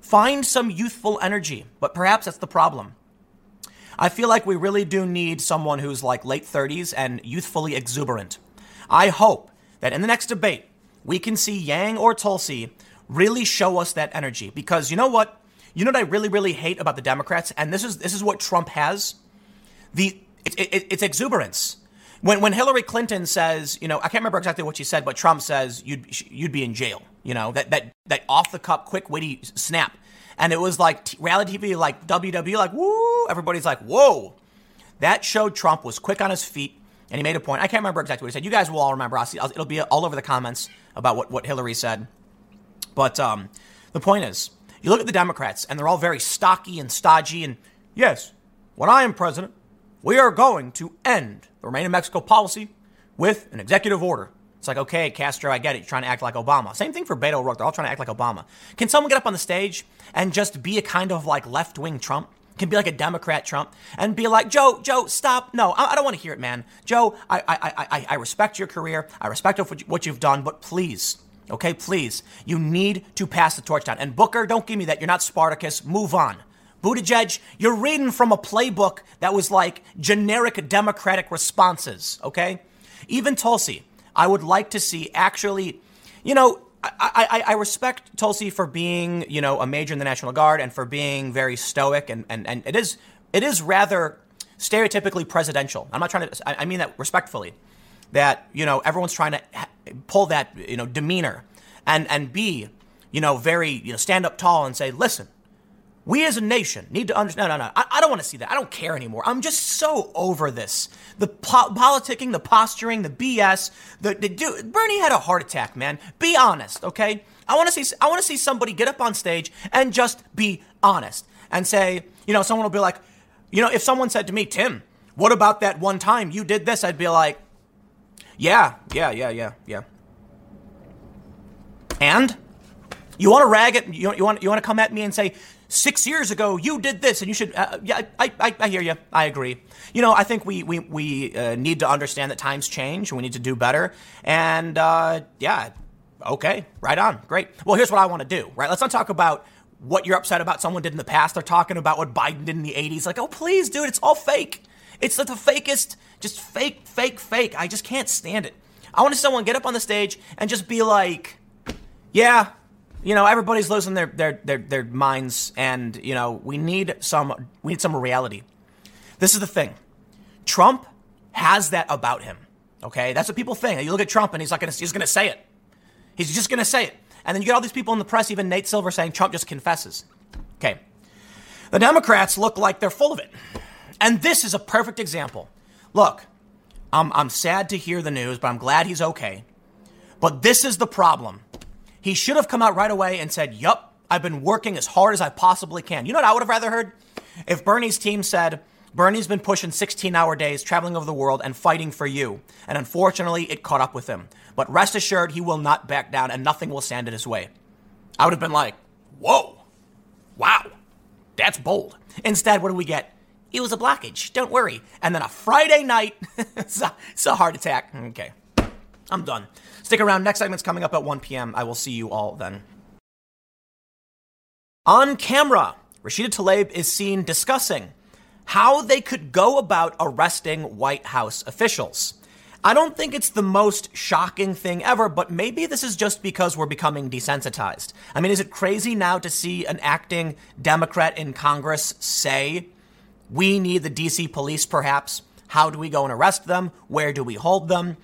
Find some youthful energy, but perhaps that's the problem. I feel like we really do need someone who's like late 30s and youthfully exuberant. I hope that in the next debate, we can see Yang or Tulsi really show us that energy. Because you know what? You know what I really, really hate about the Democrats, and this is this is what Trump has. The it, it, it's exuberance. When when Hillary Clinton says, you know, I can't remember exactly what she said, but Trump says you'd you'd be in jail. You know that that that off the cup, quick, witty snap, and it was like t- reality TV, like WWE, like woo. Everybody's like, whoa. That showed Trump was quick on his feet and he made a point. I can't remember exactly what he said. You guys will all remember. I'll see, it'll be all over the comments about what, what Hillary said. But um, the point is, you look at the Democrats, and they're all very stocky and stodgy. And yes, when I am president, we are going to end the Remain in Mexico policy with an executive order. It's like, okay, Castro, I get it. You're trying to act like Obama. Same thing for Beto O'Rourke. They're all trying to act like Obama. Can someone get up on the stage and just be a kind of like left wing Trump? can be like a Democrat Trump and be like, Joe, Joe, stop. No, I, I don't want to hear it, man. Joe, I, I, I, I respect your career. I respect what you've done, but please, okay, please, you need to pass the torch down. And Booker, don't give me that. You're not Spartacus. Move on. Buttigieg, you're reading from a playbook that was like generic Democratic responses, okay? Even Tulsi, I would like to see actually, you know, I, I, I, respect Tulsi for being, you know, a major in the National Guard and for being very stoic and, and, and it is it is rather stereotypically presidential. I'm not trying to I mean that respectfully. That, you know, everyone's trying to pull that, you know, demeanor and and be, you know, very, you know, stand up tall and say, "Listen, we as a nation need to understand. No, no, no. I, I don't want to see that. I don't care anymore. I'm just so over this. The po- politicking, the posturing, the BS. The, the dude, Bernie had a heart attack, man. Be honest, okay? I want to see. I want to see somebody get up on stage and just be honest and say, you know, someone will be like, you know, if someone said to me, Tim, what about that one time you did this? I'd be like, yeah, yeah, yeah, yeah, yeah. And you want to rag it? You, you want you want to come at me and say six years ago you did this and you should uh, yeah I, I, I hear you i agree. You know i think we we, we uh, need to understand that times change and we need to do better. And uh, yeah okay right on great. Well here's what i want to do right? Let's not talk about what you're upset about someone did in the past. They're talking about what biden did in the 80s like oh please dude it's all fake. It's the fakest just fake fake fake i just can't stand it i want to someone get up on the stage and just be like yeah you know, everybody's losing their, their, their, their minds, and, you know, we need some we need some reality. This is the thing. Trump has that about him. Okay? That's what people think. You look at Trump and he's gonna he's gonna say it. He's just gonna say it. And then you get all these people in the press, even Nate Silver saying Trump just confesses. Okay. The Democrats look like they're full of it. And this is a perfect example. Look, I'm, I'm sad to hear the news, but I'm glad he's okay. But this is the problem he should have come out right away and said, Yup, I've been working as hard as I possibly can. You know what I would have rather heard? If Bernie's team said, Bernie's been pushing 16 hour days, traveling over the world, and fighting for you. And unfortunately, it caught up with him. But rest assured, he will not back down and nothing will stand in his way. I would have been like, whoa, wow, that's bold. Instead, what do we get? It was a blockage, don't worry. And then a Friday night, it's, a, it's a heart attack. Okay, I'm done. Stick around. Next segment's coming up at 1 p.m. I will see you all then. On camera, Rashida Tlaib is seen discussing how they could go about arresting White House officials. I don't think it's the most shocking thing ever, but maybe this is just because we're becoming desensitized. I mean, is it crazy now to see an acting Democrat in Congress say, we need the DC police perhaps? How do we go and arrest them? Where do we hold them?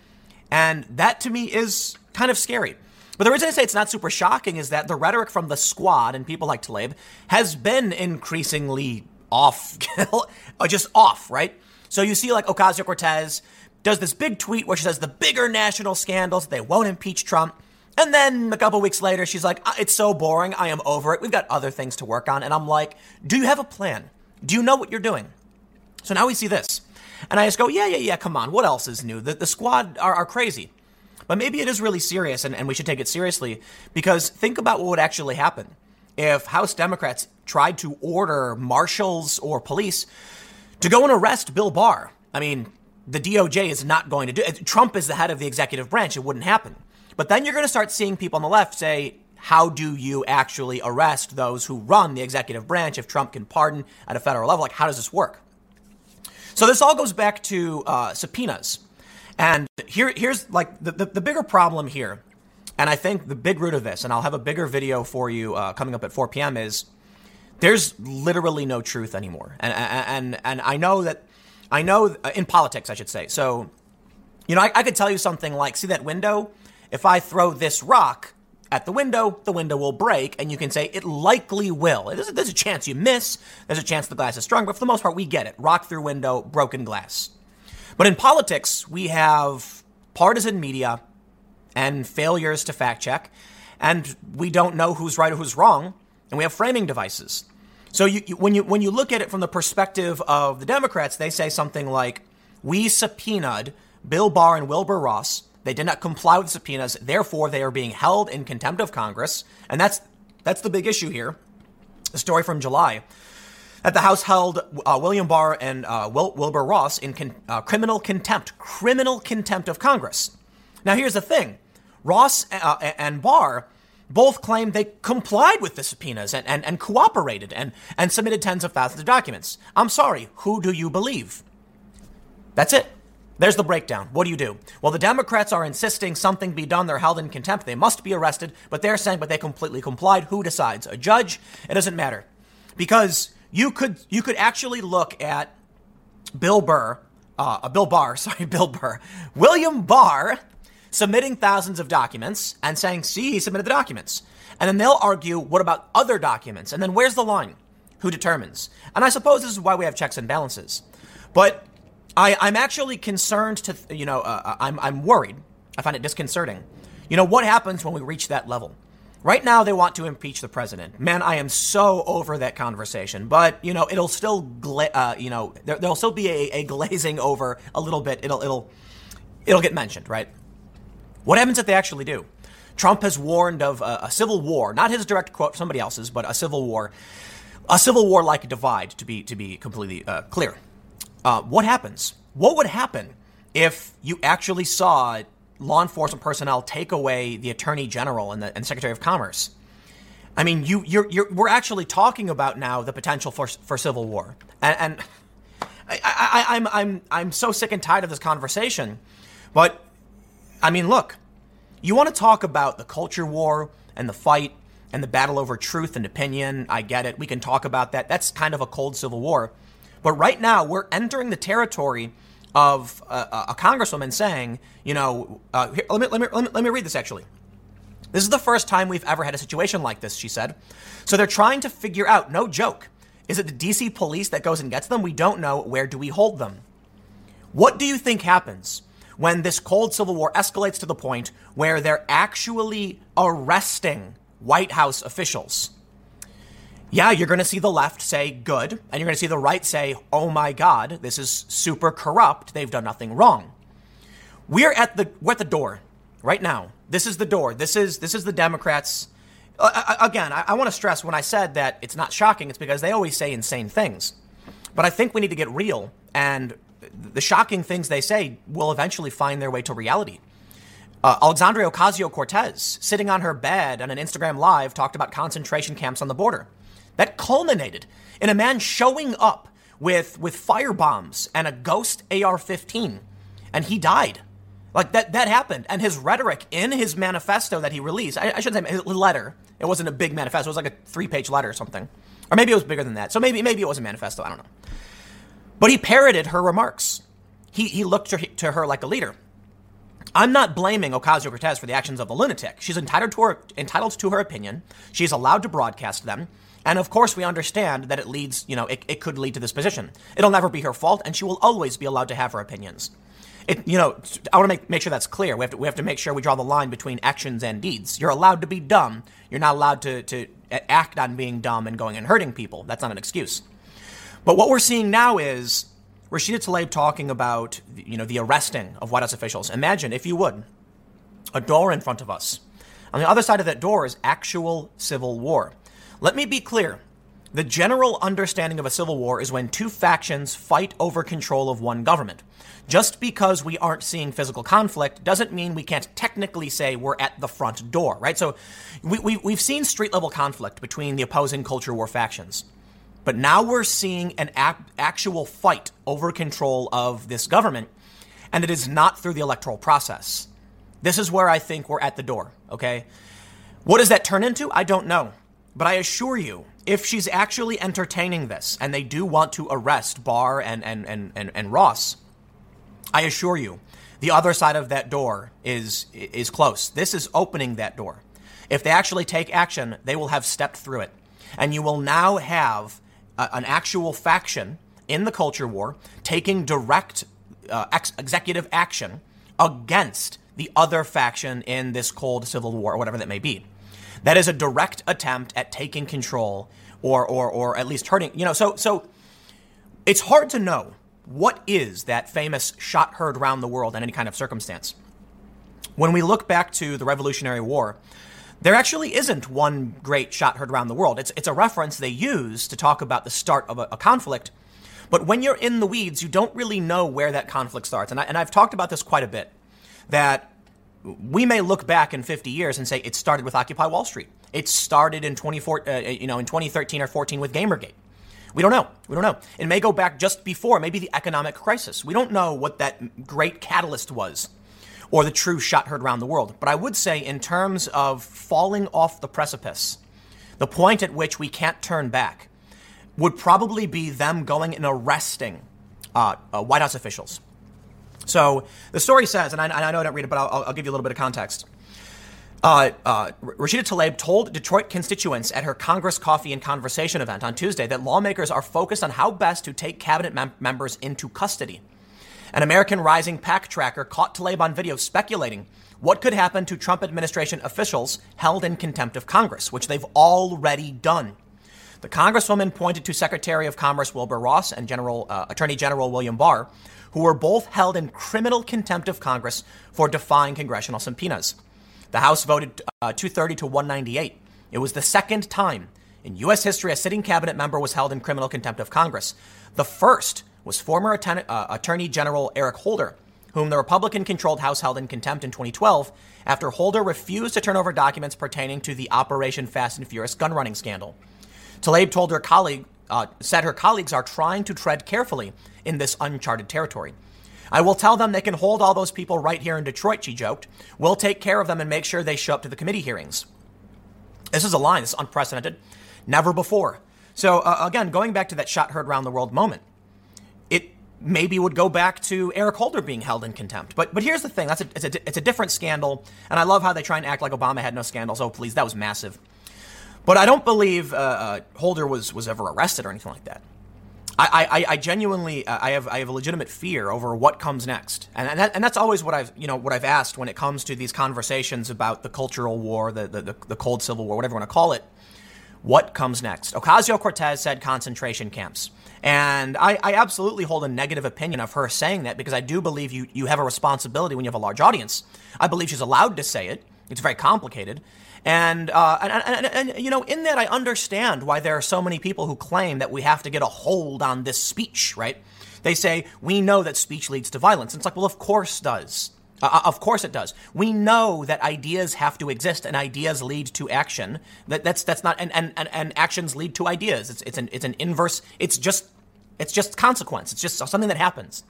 And that to me is kind of scary. But the reason I say it's not super shocking is that the rhetoric from the squad and people like Tlaib has been increasingly off, just off, right? So you see, like Ocasio Cortez does this big tweet where she says the bigger national scandals, they won't impeach Trump. And then a couple weeks later, she's like, ah, it's so boring. I am over it. We've got other things to work on. And I'm like, do you have a plan? Do you know what you're doing? So now we see this. And I just go, yeah, yeah, yeah, come on. What else is new? The, the squad are, are crazy. But maybe it is really serious and, and we should take it seriously because think about what would actually happen if House Democrats tried to order marshals or police to go and arrest Bill Barr. I mean, the DOJ is not going to do it. Trump is the head of the executive branch. It wouldn't happen. But then you're going to start seeing people on the left say, how do you actually arrest those who run the executive branch if Trump can pardon at a federal level? Like, how does this work? So this all goes back to uh, subpoenas. And here, here's like the, the, the, bigger problem here. And I think the big root of this, and I'll have a bigger video for you uh, coming up at 4 p.m., is there's literally no truth anymore. And, and, and I know that, I know uh, in politics, I should say. So, you know, I, I could tell you something like, see that window? If I throw this rock, at the window, the window will break, and you can say it likely will. There's a, there's a chance you miss, there's a chance the glass is strong, but for the most part, we get it. Rock through window, broken glass. But in politics, we have partisan media and failures to fact check, and we don't know who's right or who's wrong, and we have framing devices. So you, you, when you when you look at it from the perspective of the Democrats, they say something like, "We subpoenaed Bill Barr and Wilbur Ross they did not comply with subpoenas. Therefore, they are being held in contempt of Congress. And that's, that's the big issue here. The story from July. That the House held uh, William Barr and uh, Wil- Wilbur Ross in con- uh, criminal contempt, criminal contempt of Congress. Now, here's the thing Ross uh, and Barr both claimed they complied with the subpoenas and, and, and cooperated and, and submitted tens of thousands of documents. I'm sorry, who do you believe? That's it. There's the breakdown. What do you do? Well, the Democrats are insisting something be done. They're held in contempt. They must be arrested, but they're saying, but they completely complied. Who decides? A judge? It doesn't matter. Because you could, you could actually look at Bill Burr, uh, Bill Barr, sorry, Bill Burr, William Barr submitting thousands of documents and saying, see, he submitted the documents. And then they'll argue, what about other documents? And then where's the line? Who determines? And I suppose this is why we have checks and balances. But I, I'm actually concerned to, you know, uh, uh, I'm, I'm worried. I find it disconcerting. You know, what happens when we reach that level? Right now, they want to impeach the president. Man, I am so over that conversation. But you know, it'll still, gla- uh, you know, there, will still be a, a, glazing over a little bit. It'll, it'll, it'll get mentioned, right? What happens if they actually do? Trump has warned of a, a civil war, not his direct quote, somebody else's, but a civil war, a civil war-like divide. To be to be completely uh, clear, uh, what happens? What would happen if you actually saw law enforcement personnel take away the attorney general and the, and secretary of commerce? I mean, you, you're, you're, we're actually talking about now the potential for, for civil war. And, and I, I, I'm, I'm, I'm so sick and tired of this conversation. But, I mean, look, you want to talk about the culture war and the fight and the battle over truth and opinion. I get it. We can talk about that. That's kind of a cold civil war. But right now, we're entering the territory of a, a congresswoman saying, you know, uh, here, let, me, let, me, let, me, let me read this actually. This is the first time we've ever had a situation like this, she said. So they're trying to figure out, no joke, is it the DC police that goes and gets them? We don't know. Where do we hold them? What do you think happens when this cold civil war escalates to the point where they're actually arresting White House officials? Yeah, you're going to see the left say good, and you're going to see the right say, oh my God, this is super corrupt. They've done nothing wrong. We're at the we're at the door right now. This is the door. This is this is the Democrats. Uh, again, I, I want to stress when I said that it's not shocking. It's because they always say insane things, but I think we need to get real, and the shocking things they say will eventually find their way to reality. Uh, Alexandria Ocasio Cortez, sitting on her bed on an Instagram live, talked about concentration camps on the border. That culminated in a man showing up with, with fire bombs and a ghost AR 15, and he died. Like that, that happened. And his rhetoric in his manifesto that he released, I, I shouldn't say his letter, it wasn't a big manifesto, it was like a three page letter or something. Or maybe it was bigger than that. So maybe, maybe it was a manifesto, I don't know. But he parroted her remarks. He, he looked to, to her like a leader. I'm not blaming Ocasio Cortez for the actions of the lunatic. She's entitled to her, entitled to her opinion. She's allowed to broadcast them. And of course, we understand that it leads, you know, it, it could lead to this position. It'll never be her fault, and she will always be allowed to have her opinions. It, you know, I want to make, make sure that's clear. We have, to, we have to make sure we draw the line between actions and deeds. You're allowed to be dumb. You're not allowed to, to act on being dumb and going and hurting people. That's not an excuse. But what we're seeing now is Rashida Tlaib talking about, you know, the arresting of White House officials. Imagine, if you would, a door in front of us. On the other side of that door is actual civil war. Let me be clear. The general understanding of a civil war is when two factions fight over control of one government. Just because we aren't seeing physical conflict doesn't mean we can't technically say we're at the front door, right? So we, we, we've seen street level conflict between the opposing culture war factions. But now we're seeing an ap- actual fight over control of this government, and it is not through the electoral process. This is where I think we're at the door, okay? What does that turn into? I don't know. But I assure you, if she's actually entertaining this and they do want to arrest Barr and, and, and, and, and Ross, I assure you, the other side of that door is, is close. This is opening that door. If they actually take action, they will have stepped through it. And you will now have a, an actual faction in the culture war taking direct uh, ex- executive action against the other faction in this cold civil war or whatever that may be. That is a direct attempt at taking control or, or, or at least hurting. You know, so, so it's hard to know what is that famous shot heard round the world in any kind of circumstance. When we look back to the Revolutionary War, there actually isn't one great shot heard around the world. It's, it's a reference they use to talk about the start of a, a conflict. But when you're in the weeds, you don't really know where that conflict starts. And, I, and I've talked about this quite a bit that we may look back in 50 years and say it started with Occupy Wall Street. It started in 24, uh, you know, in 2013 or 14 with Gamergate. We don't know. We don't know. It may go back just before, maybe the economic crisis. We don't know what that great catalyst was or the true shot heard around the world. But I would say, in terms of falling off the precipice, the point at which we can't turn back would probably be them going and arresting uh, uh, White House officials. So the story says, and I, I know I don't read it, but I'll, I'll, give you a little bit of context. Uh, uh, Rashida Tlaib told Detroit constituents at her Congress Coffee and Conversation event on Tuesday that lawmakers are focused on how best to take cabinet mem- members into custody. An American Rising PAC tracker caught Tlaib on video speculating what could happen to Trump administration officials held in contempt of Congress, which they've already done. The Congresswoman pointed to Secretary of Commerce Wilbur Ross and General, uh, Attorney General William Barr, who were both held in criminal contempt of Congress for defying congressional subpoenas. The House voted uh, 230 to 198. It was the second time in U.S. history a sitting cabinet member was held in criminal contempt of Congress. The first was former Atten- uh, Attorney General Eric Holder, whom the Republican controlled House held in contempt in 2012 after Holder refused to turn over documents pertaining to the Operation Fast and Furious gun running scandal. Tlaib told her colleague, uh, said her colleagues are trying to tread carefully in this uncharted territory. I will tell them they can hold all those people right here in Detroit, she joked. We'll take care of them and make sure they show up to the committee hearings. This is a line, this is unprecedented. Never before. So, uh, again, going back to that shot heard around the world moment, it maybe would go back to Eric Holder being held in contempt. But but here's the thing: that's a, it's a it's a different scandal, and I love how they try and act like Obama had no scandals. Oh, please, that was massive. But I don't believe uh, uh, Holder was was ever arrested or anything like that. I, I, I genuinely uh, I have I have a legitimate fear over what comes next, and and, that, and that's always what I've you know what I've asked when it comes to these conversations about the cultural war, the the, the, the cold civil war, whatever you want to call it. What comes next? Ocasio Cortez said concentration camps. And I, I, absolutely hold a negative opinion of her saying that because I do believe you, you have a responsibility when you have a large audience. I believe she's allowed to say it. It's very complicated. And, uh, and, and, and, and, you know, in that, I understand why there are so many people who claim that we have to get a hold on this speech, right? They say, we know that speech leads to violence. And it's like, well, of course does. Uh, uh, of course it does. We know that ideas have to exist and ideas lead to action. That, that's, that's not, and, and, and, and actions lead to ideas. It's, it's, an, it's an inverse, it's just, it's just consequence. It's just something that happens.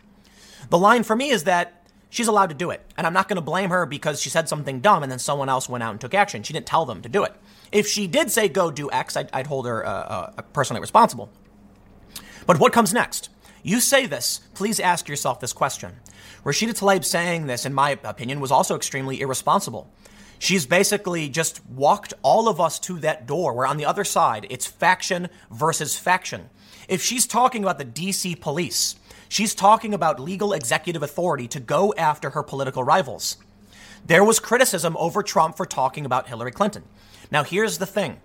The line for me is that She's allowed to do it. And I'm not going to blame her because she said something dumb and then someone else went out and took action. She didn't tell them to do it. If she did say go do X, I'd, I'd hold her uh, uh, personally responsible. But what comes next? You say this, please ask yourself this question. Rashida Tlaib saying this, in my opinion, was also extremely irresponsible. She's basically just walked all of us to that door where on the other side, it's faction versus faction. If she's talking about the DC police, she's talking about legal executive authority to go after her political rivals. There was criticism over Trump for talking about Hillary Clinton. Now, here's the thing.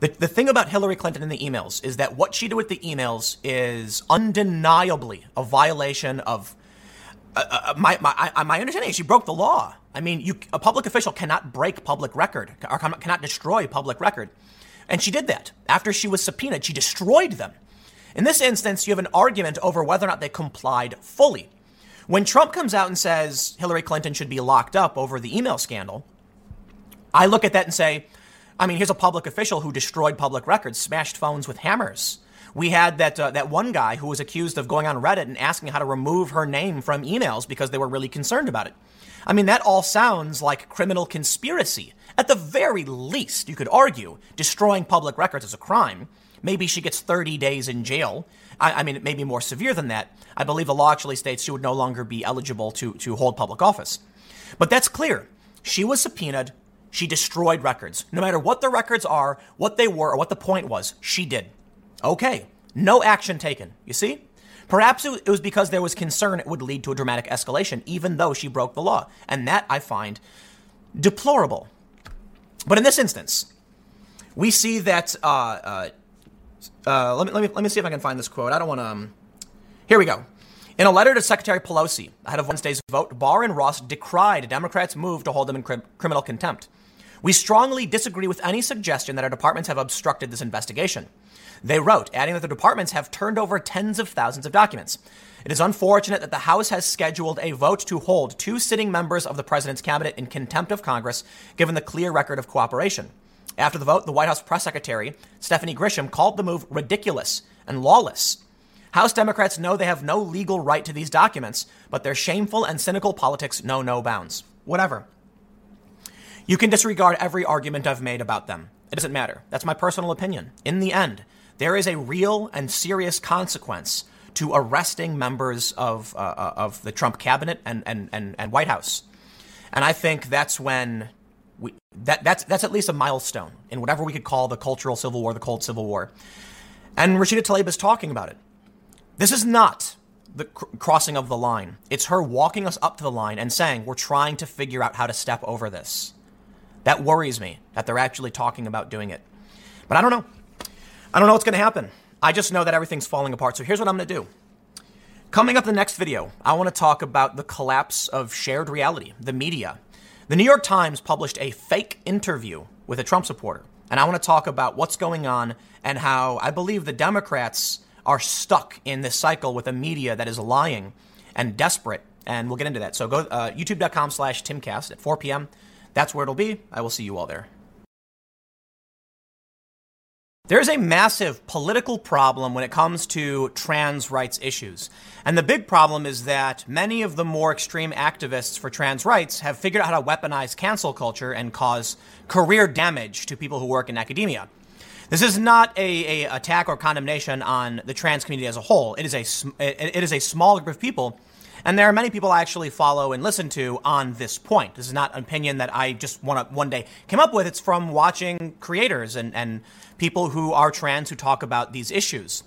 The, the thing about Hillary Clinton in the emails is that what she did with the emails is undeniably a violation of uh, uh, my, my, my understanding. She broke the law. I mean, you, a public official cannot break public record or cannot destroy public record. And she did that. After she was subpoenaed, she destroyed them. In this instance, you have an argument over whether or not they complied fully. When Trump comes out and says Hillary Clinton should be locked up over the email scandal, I look at that and say, I mean, here's a public official who destroyed public records, smashed phones with hammers. We had that uh, that one guy who was accused of going on Reddit and asking how to remove her name from emails because they were really concerned about it. I mean, that all sounds like criminal conspiracy. At the very least, you could argue destroying public records is a crime. Maybe she gets 30 days in jail. I, I, mean, it may be more severe than that. I believe the law actually states she would no longer be eligible to, to hold public office. But that's clear. She was subpoenaed. She destroyed records. No matter what the records are, what they were, or what the point was, she did. Okay. No action taken. You see? Perhaps it was because there was concern it would lead to a dramatic escalation, even though she broke the law. And that I find deplorable. But in this instance, we see that. Uh, uh, uh, let, me, let, me, let me see if I can find this quote. I don't want to. Um, here we go. In a letter to Secretary Pelosi ahead of Wednesday's vote, Barr and Ross decried Democrats' move to hold them in crim- criminal contempt. We strongly disagree with any suggestion that our departments have obstructed this investigation. They wrote, adding that the departments have turned over tens of thousands of documents. It is unfortunate that the House has scheduled a vote to hold two sitting members of the president's cabinet in contempt of Congress, given the clear record of cooperation. After the vote, the White House press secretary, Stephanie Grisham, called the move ridiculous and lawless. House Democrats know they have no legal right to these documents, but their shameful and cynical politics know no bounds. Whatever. You can disregard every argument I've made about them. It doesn't matter. That's my personal opinion. In the end, there is a real and serious consequence to arresting members of, uh, uh, of the Trump cabinet and, and, and, and White House. And I think that's when we, that, that's, that's at least a milestone in whatever we could call the cultural civil war, the cold civil war. And Rashida Tlaib is talking about it. This is not the cr- crossing of the line. It's her walking us up to the line and saying, we're trying to figure out how to step over this. That worries me that they're actually talking about doing it. But I don't know. I don't know what's going to happen. I just know that everything's falling apart. So here's what I'm going to do. Coming up in the next video, I want to talk about the collapse of shared reality, the media. The New York Times published a fake interview with a Trump supporter. And I want to talk about what's going on and how I believe the Democrats are stuck in this cycle with a media that is lying and desperate. And we'll get into that. So go uh, youtube.com slash timcast at 4 p.m. That's where it'll be. I will see you all there. There's a massive political problem when it comes to trans rights issues. And the big problem is that many of the more extreme activists for trans rights have figured out how to weaponize cancel culture and cause career damage to people who work in academia. This is not a, a attack or condemnation on the trans community as a whole. It is a, it is a small group of people and there are many people I actually follow and listen to on this point. This is not an opinion that I just to one day came up with. It's from watching creators and, and people who are trans who talk about these issues.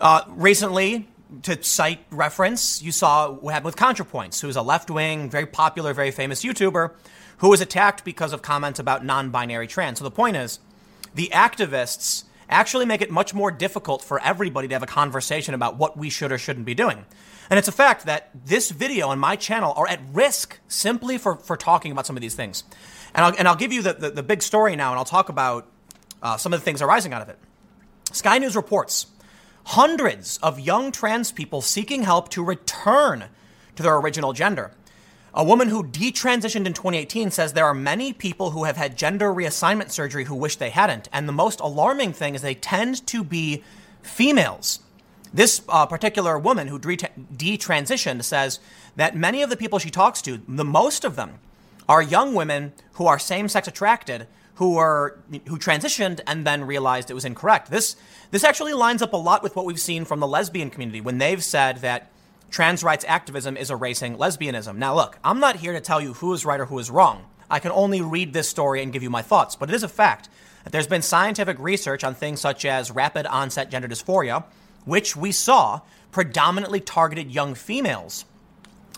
Uh, recently, to cite reference, you saw what happened with ContraPoints, who's a left wing, very popular, very famous YouTuber who was attacked because of comments about non binary trans. So the point is, the activists actually make it much more difficult for everybody to have a conversation about what we should or shouldn't be doing. And it's a fact that this video and my channel are at risk simply for, for talking about some of these things. And I'll, and I'll give you the, the, the big story now, and I'll talk about uh, some of the things arising out of it. Sky News reports hundreds of young trans people seeking help to return to their original gender. A woman who detransitioned in 2018 says there are many people who have had gender reassignment surgery who wish they hadn't. And the most alarming thing is they tend to be females. This uh, particular woman who detransitioned says that many of the people she talks to, the most of them, are young women who are same-sex attracted who are who transitioned and then realized it was incorrect. This this actually lines up a lot with what we've seen from the lesbian community when they've said that trans rights activism is erasing lesbianism. Now look, I'm not here to tell you who is right or who is wrong. I can only read this story and give you my thoughts, but it is a fact that there's been scientific research on things such as rapid onset gender dysphoria, which we saw predominantly targeted young females.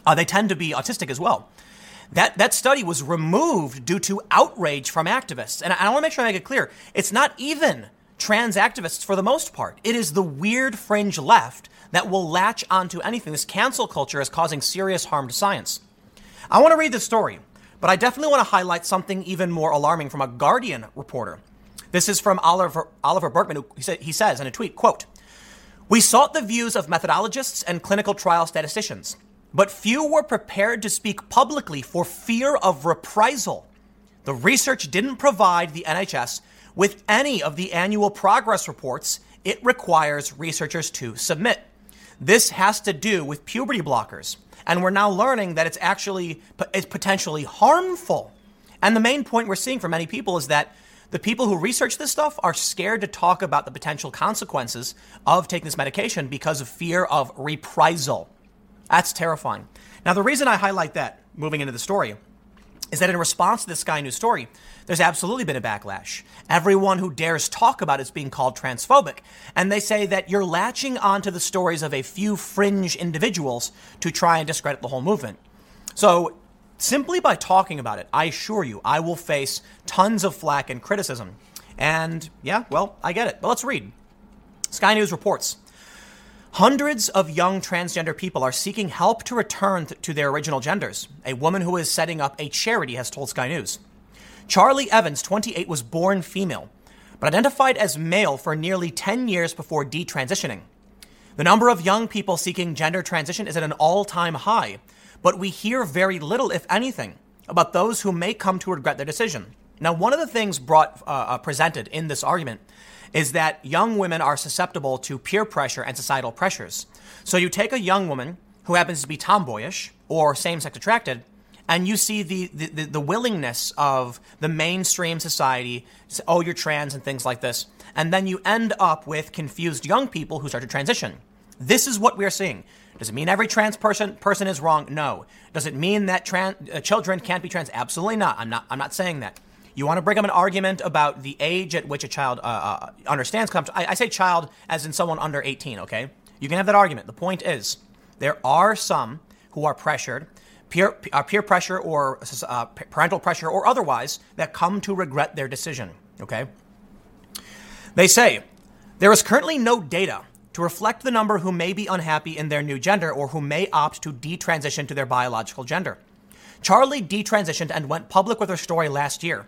Uh, they tend to be autistic as well. That, that study was removed due to outrage from activists. And I, I want to make sure I make it clear it's not even trans activists for the most part. It is the weird fringe left that will latch onto anything. This cancel culture is causing serious harm to science. I want to read this story, but I definitely want to highlight something even more alarming from a Guardian reporter. This is from Oliver, Oliver Burkeman, who he, he says in a tweet, quote, We sought the views of methodologists and clinical trial statisticians, but few were prepared to speak publicly for fear of reprisal. The research didn't provide the NHS with any of the annual progress reports it requires researchers to submit. This has to do with puberty blockers, and we're now learning that it's actually it's potentially harmful. And the main point we're seeing from many people is that the people who research this stuff are scared to talk about the potential consequences of taking this medication because of fear of reprisal. That's terrifying. Now, the reason I highlight that, moving into the story, is that in response to this Sky News story, there's absolutely been a backlash. Everyone who dares talk about it is being called transphobic. And they say that you're latching onto the stories of a few fringe individuals to try and discredit the whole movement. So Simply by talking about it, I assure you, I will face tons of flack and criticism. And yeah, well, I get it. But let's read. Sky News reports Hundreds of young transgender people are seeking help to return th- to their original genders. A woman who is setting up a charity has told Sky News. Charlie Evans, 28, was born female, but identified as male for nearly 10 years before detransitioning. The number of young people seeking gender transition is at an all time high, but we hear very little, if anything, about those who may come to regret their decision. Now, one of the things brought uh, uh, presented in this argument is that young women are susceptible to peer pressure and societal pressures. So you take a young woman who happens to be tomboyish or same-sex attracted, and you see the, the, the willingness of the mainstream society to oh, you're trans and things like this. And then you end up with confused young people who start to transition. This is what we're seeing. Does it mean every trans person person is wrong? No. Does it mean that trans, uh, children can't be trans? Absolutely not. I'm not. I'm not saying that. You want to bring up an argument about the age at which a child uh, uh, understands. I, I say child as in someone under 18. Okay, you can have that argument. The point is, there are some who are pressured, peer, uh, peer pressure or uh, parental pressure or otherwise, that come to regret their decision. Okay. They say there is currently no data to reflect the number who may be unhappy in their new gender or who may opt to detransition to their biological gender. Charlie detransitioned and went public with her story last year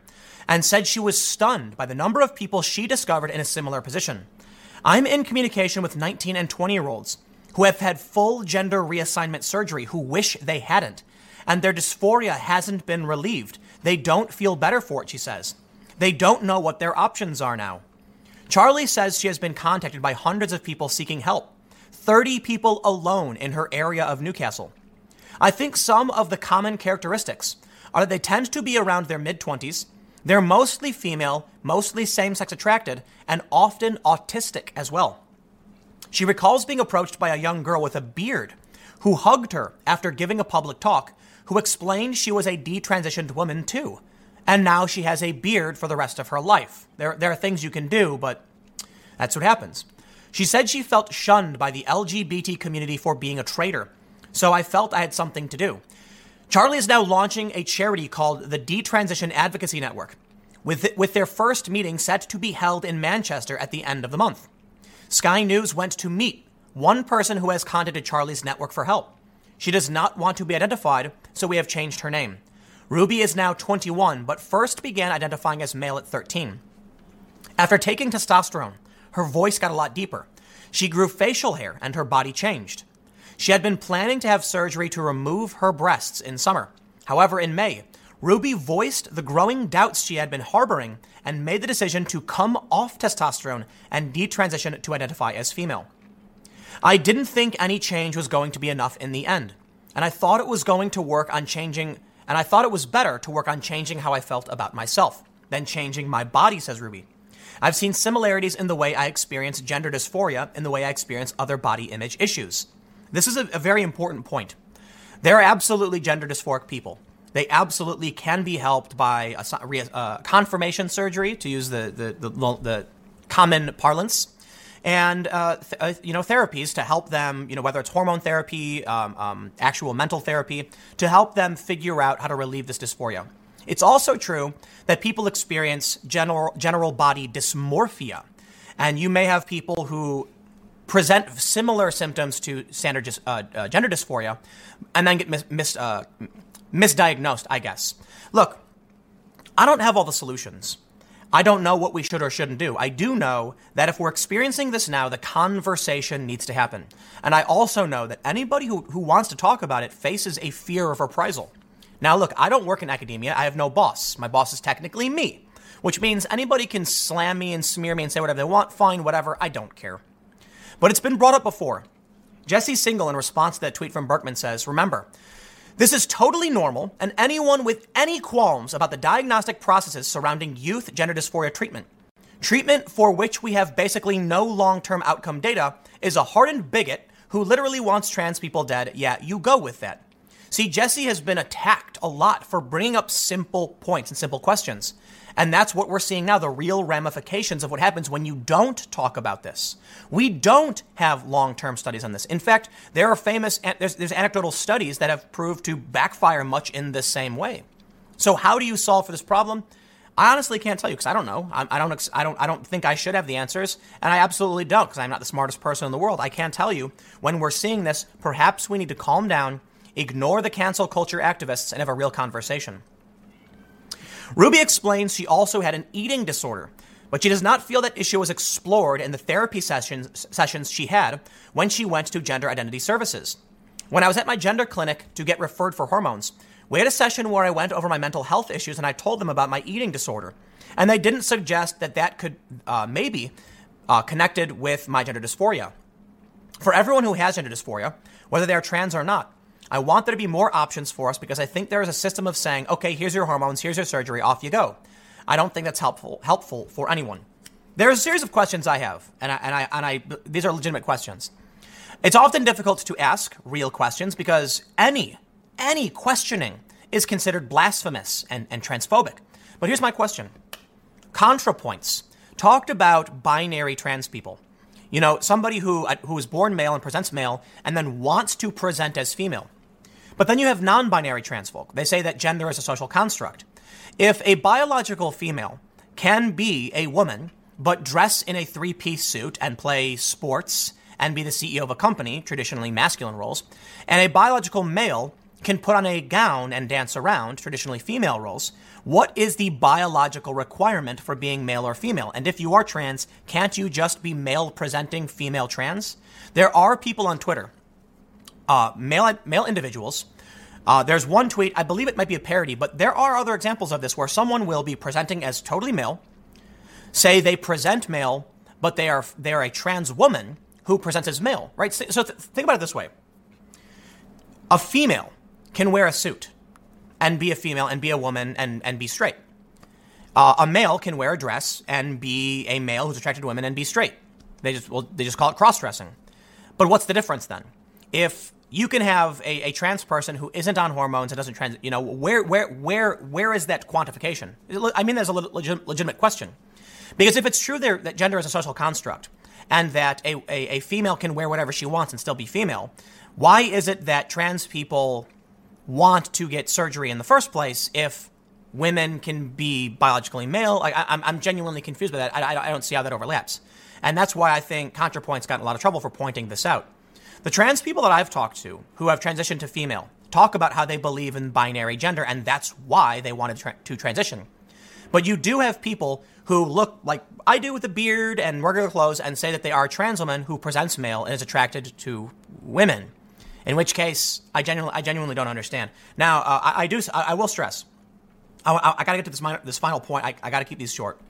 and said she was stunned by the number of people she discovered in a similar position. I'm in communication with 19 and 20 year olds who have had full gender reassignment surgery who wish they hadn't, and their dysphoria hasn't been relieved. They don't feel better for it, she says. They don't know what their options are now. Charlie says she has been contacted by hundreds of people seeking help, 30 people alone in her area of Newcastle. I think some of the common characteristics are that they tend to be around their mid 20s, they're mostly female, mostly same sex attracted, and often autistic as well. She recalls being approached by a young girl with a beard who hugged her after giving a public talk, who explained she was a detransitioned woman too and now she has a beard for the rest of her life. There, there are things you can do, but that's what happens. She said she felt shunned by the LGBT community for being a traitor, so I felt I had something to do. Charlie is now launching a charity called the Detransition Advocacy Network, with, with their first meeting set to be held in Manchester at the end of the month. Sky News went to meet one person who has contacted Charlie's network for help. She does not want to be identified, so we have changed her name. Ruby is now 21, but first began identifying as male at 13. After taking testosterone, her voice got a lot deeper. She grew facial hair and her body changed. She had been planning to have surgery to remove her breasts in summer. However, in May, Ruby voiced the growing doubts she had been harboring and made the decision to come off testosterone and detransition to identify as female. I didn't think any change was going to be enough in the end, and I thought it was going to work on changing and I thought it was better to work on changing how I felt about myself than changing my body, says Ruby. I've seen similarities in the way I experience gender dysphoria in the way I experience other body image issues. This is a, a very important point. There are absolutely gender dysphoric people. They absolutely can be helped by a, a confirmation surgery, to use the, the, the, the common parlance and uh, th- uh, you know therapies to help them you know whether it's hormone therapy um, um, actual mental therapy to help them figure out how to relieve this dysphoria it's also true that people experience general general body dysmorphia and you may have people who present similar symptoms to standard uh, uh, gender dysphoria and then get mis- mis- uh, misdiagnosed i guess look i don't have all the solutions I don't know what we should or shouldn't do. I do know that if we're experiencing this now, the conversation needs to happen. And I also know that anybody who, who wants to talk about it faces a fear of reprisal. Now, look, I don't work in academia. I have no boss. My boss is technically me, which means anybody can slam me and smear me and say whatever they want. Fine, whatever. I don't care. But it's been brought up before. Jesse Singal, in response to that tweet from Berkman, says Remember, this is totally normal, and anyone with any qualms about the diagnostic processes surrounding youth gender dysphoria treatment, treatment for which we have basically no long term outcome data, is a hardened bigot who literally wants trans people dead. Yeah, you go with that. See, Jesse has been attacked a lot for bringing up simple points and simple questions. And that's what we're seeing now the real ramifications of what happens when you don't talk about this. We don't have long term studies on this. In fact, there are famous, there's, there's anecdotal studies that have proved to backfire much in the same way. So, how do you solve for this problem? I honestly can't tell you because I don't know. I, I, don't. I don't. I don't think I should have the answers, and I absolutely don't because I'm not the smartest person in the world. I can't tell you when we're seeing this. Perhaps we need to calm down, ignore the cancel culture activists, and have a real conversation. Ruby explains she also had an eating disorder, but she does not feel that issue was explored in the therapy sessions, sessions she had when she went to gender identity services. When I was at my gender clinic to get referred for hormones, we had a session where I went over my mental health issues and I told them about my eating disorder. And they didn't suggest that that could uh, maybe uh, connected with my gender dysphoria. For everyone who has gender dysphoria, whether they are trans or not, I want there to be more options for us because I think there is a system of saying, okay, here's your hormones, here's your surgery, off you go. I don't think that's helpful helpful for anyone. There's a series of questions I have, and I, and I, and I these are legitimate questions. It's often difficult to ask real questions because any any questioning is considered blasphemous and, and transphobic. But here's my question. ContraPoints talked about binary trans people. You know, somebody who uh, who is born male and presents male and then wants to present as female. But then you have non binary trans folk. They say that gender is a social construct. If a biological female can be a woman, but dress in a three piece suit and play sports and be the CEO of a company, traditionally masculine roles, and a biological male can put on a gown and dance around, traditionally female roles, what is the biological requirement for being male or female? And if you are trans, can't you just be male presenting female trans? There are people on Twitter uh, male male individuals. Uh, there's one tweet, I believe it might be a parody, but there are other examples of this where someone will be presenting as totally male, say they present male, but they are they are a trans woman who presents as male, right? So th- think about it this way: a female can wear a suit and be a female and be a woman and, and be straight. Uh, a male can wear a dress and be a male who's attracted to women and be straight. They just well, they just call it cross dressing. But what's the difference then? If you can have a, a trans person who isn't on hormones and doesn't trans, you know, where, where, where, where is that quantification? I mean, there's a legit, legitimate question. Because if it's true there, that gender is a social construct and that a, a, a female can wear whatever she wants and still be female, why is it that trans people want to get surgery in the first place if women can be biologically male? I, I'm, I'm genuinely confused by that. I, I, I don't see how that overlaps. And that's why I think ContraPoint's gotten a lot of trouble for pointing this out. The trans people that I've talked to who have transitioned to female talk about how they believe in binary gender, and that's why they wanted to transition. But you do have people who look like I do with a beard and regular clothes and say that they are a trans woman who presents male and is attracted to women. In which case, I genuinely, I genuinely don't understand. Now, uh, I, I, do, I, I, will stress. I, I got to get to this, minor, this final point. I, I got to keep these short.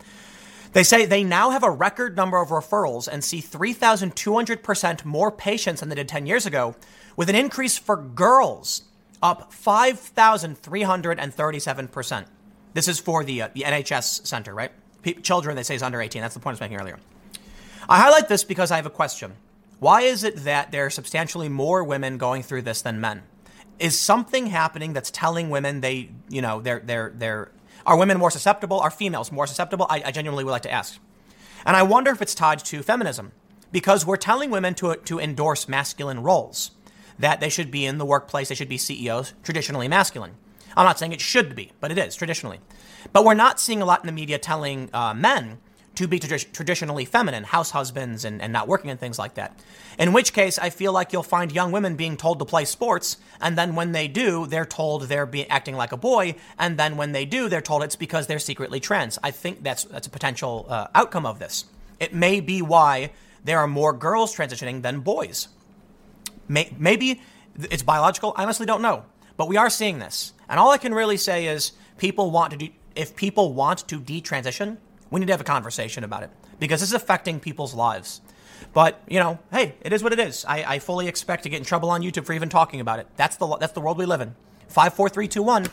They say they now have a record number of referrals and see 3,200% more patients than they did 10 years ago, with an increase for girls up 5,337%. This is for the, uh, the NHS center, right? P- children, they say, is under 18. That's the point I was making earlier. I highlight this because I have a question. Why is it that there are substantially more women going through this than men? Is something happening that's telling women they, you know, they're, they're, they're, are women more susceptible? Are females more susceptible? I, I genuinely would like to ask. And I wonder if it's tied to feminism because we're telling women to, to endorse masculine roles, that they should be in the workplace, they should be CEOs, traditionally masculine. I'm not saying it should be, but it is traditionally. But we're not seeing a lot in the media telling uh, men to be tradi- traditionally feminine, house husbands, and, and not working and things like that. In which case, I feel like you'll find young women being told to play sports, and then when they do, they're told they're be- acting like a boy, and then when they do, they're told it's because they're secretly trans. I think that's that's a potential uh, outcome of this. It may be why there are more girls transitioning than boys. May- maybe it's biological. I honestly don't know, but we are seeing this, and all I can really say is people want to do. If people want to detransition, we need to have a conversation about it because this is affecting people's lives. But you know, hey, it is what it is. I, I fully expect to get in trouble on YouTube for even talking about it. That's the that's the world we live in. Five, four, three, two, one.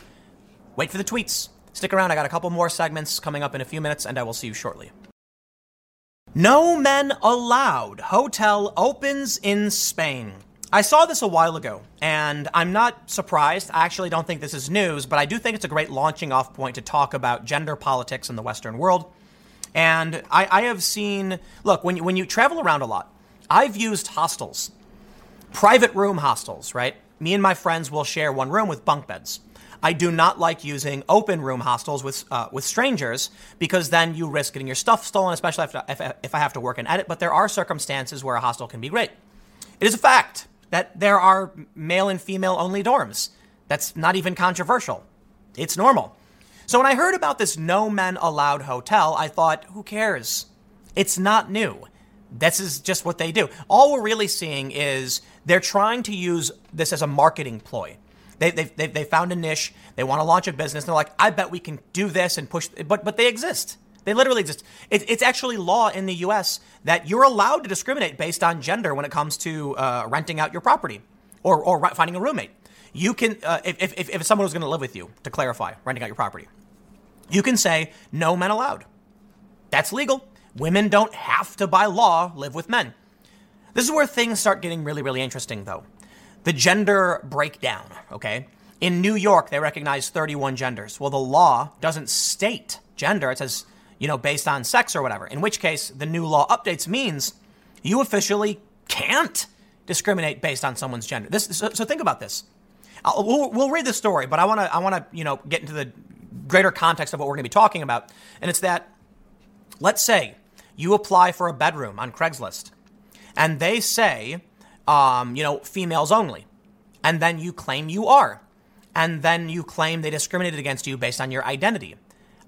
Wait for the tweets. Stick around. I got a couple more segments coming up in a few minutes, and I will see you shortly. No men allowed. Hotel opens in Spain. I saw this a while ago, and I'm not surprised. I actually don't think this is news, but I do think it's a great launching off point to talk about gender politics in the Western world and I, I have seen, look, when you, when you travel around a lot, I've used hostels, private room hostels, right? Me and my friends will share one room with bunk beds. I do not like using open room hostels with uh, with strangers because then you risk getting your stuff stolen, especially if, if, if I have to work and edit. But there are circumstances where a hostel can be great. It is a fact that there are male and female only dorms. That's not even controversial. It's normal. So when I heard about this no men allowed hotel, I thought, who cares? It's not new. This is just what they do. All we're really seeing is they're trying to use this as a marketing ploy. They, they, they, found a niche. They want to launch a business. They're like, I bet we can do this and push. But, but they exist. They literally exist. It, it's actually law in the US that you're allowed to discriminate based on gender when it comes to uh, renting out your property or, or finding a roommate. You can, uh, if, if, if someone was going to live with you, to clarify, renting out your property you can say no men allowed. That's legal. Women don't have to, by law, live with men. This is where things start getting really, really interesting, though. The gender breakdown, okay? In New York, they recognize 31 genders. Well, the law doesn't state gender. It says, you know, based on sex or whatever. In which case, the new law updates means you officially can't discriminate based on someone's gender. This, so, so think about this. I'll, we'll, we'll read the story, but I want to, I want to, you know, get into the greater context of what we're going to be talking about. And it's that, let's say you apply for a bedroom on Craigslist and they say, um, you know, females only. And then you claim you are. And then you claim they discriminated against you based on your identity.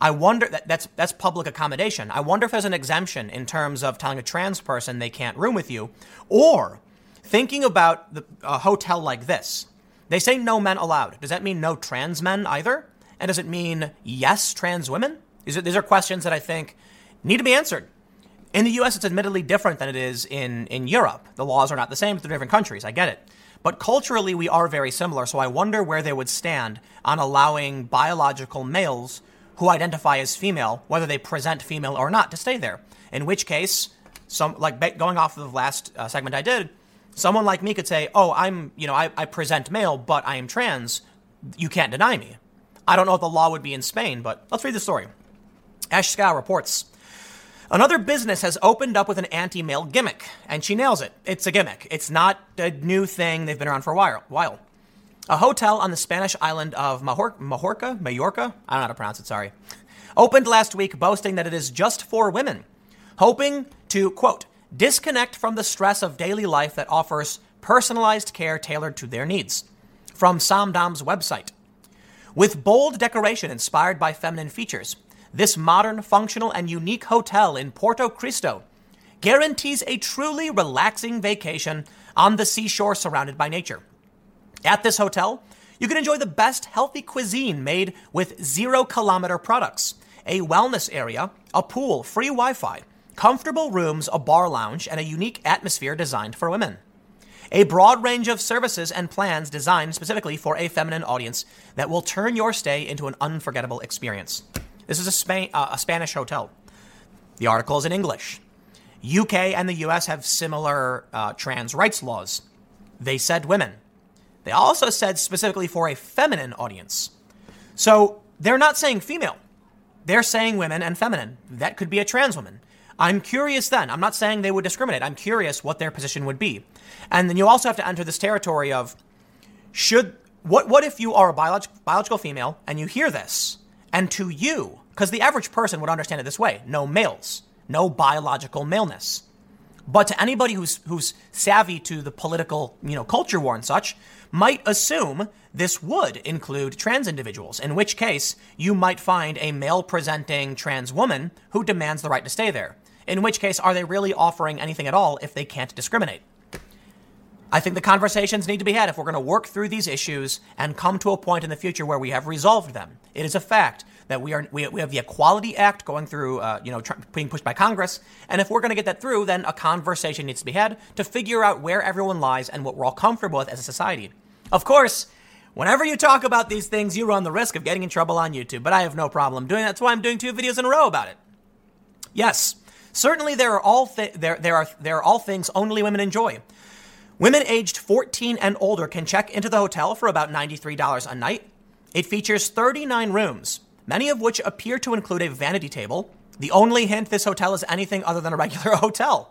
I wonder that that's that's public accommodation. I wonder if there's an exemption in terms of telling a trans person they can't room with you, or thinking about the, a hotel like this. They say no men allowed. Does that mean no trans men either? And does it mean yes, trans women? These are, these are questions that I think need to be answered. In the US, it's admittedly different than it is in, in Europe. The laws are not the same for different countries. I get it. But culturally, we are very similar. So I wonder where they would stand on allowing biological males who identify as female, whether they present female or not, to stay there. In which case, some like going off of the last uh, segment I did, someone like me could say, "Oh, I'm you know I, I present male, but I am trans. You can't deny me." I don't know what the law would be in Spain, but let's read the story. Ashe reports Another business has opened up with an anti male gimmick, and she nails it. It's a gimmick. It's not a new thing. They've been around for a while. A hotel on the Spanish island of Major- Majorca, Majorca, I don't know how to pronounce it, sorry, opened last week boasting that it is just for women, hoping to, quote, disconnect from the stress of daily life that offers personalized care tailored to their needs. From Samdam's website. With bold decoration inspired by feminine features, this modern, functional, and unique hotel in Porto Cristo guarantees a truly relaxing vacation on the seashore surrounded by nature. At this hotel, you can enjoy the best healthy cuisine made with zero kilometer products, a wellness area, a pool, free Wi Fi, comfortable rooms, a bar lounge, and a unique atmosphere designed for women a broad range of services and plans designed specifically for a feminine audience that will turn your stay into an unforgettable experience. This is a, uh, a Spanish hotel. The article is in English. UK and the US have similar uh, trans rights laws. They said women. They also said specifically for a feminine audience. So they're not saying female. They're saying women and feminine. That could be a trans woman. I'm curious then. I'm not saying they would discriminate. I'm curious what their position would be. And then you also have to enter this territory of should what what if you are a biolog- biological female and you hear this? And to you because the average person would understand it this way no males no biological maleness. But to anybody who's who's savvy to the political you know culture war and such might assume this would include trans individuals in which case you might find a male presenting trans woman who demands the right to stay there. In which case are they really offering anything at all if they can't discriminate I think the conversations need to be had if we're going to work through these issues and come to a point in the future where we have resolved them. It is a fact that we are we, we have the Equality Act going through, uh, you know, tr- being pushed by Congress, and if we're going to get that through, then a conversation needs to be had to figure out where everyone lies and what we're all comfortable with as a society. Of course. Whenever you talk about these things, you run the risk of getting in trouble on YouTube, but I have no problem doing that. That's why I'm doing two videos in a row about it. Yes, certainly there are all th- there there are there are all things only women enjoy. Women aged 14 and older can check into the hotel for about $93 a night. It features 39 rooms, many of which appear to include a vanity table. The only hint this hotel is anything other than a regular hotel.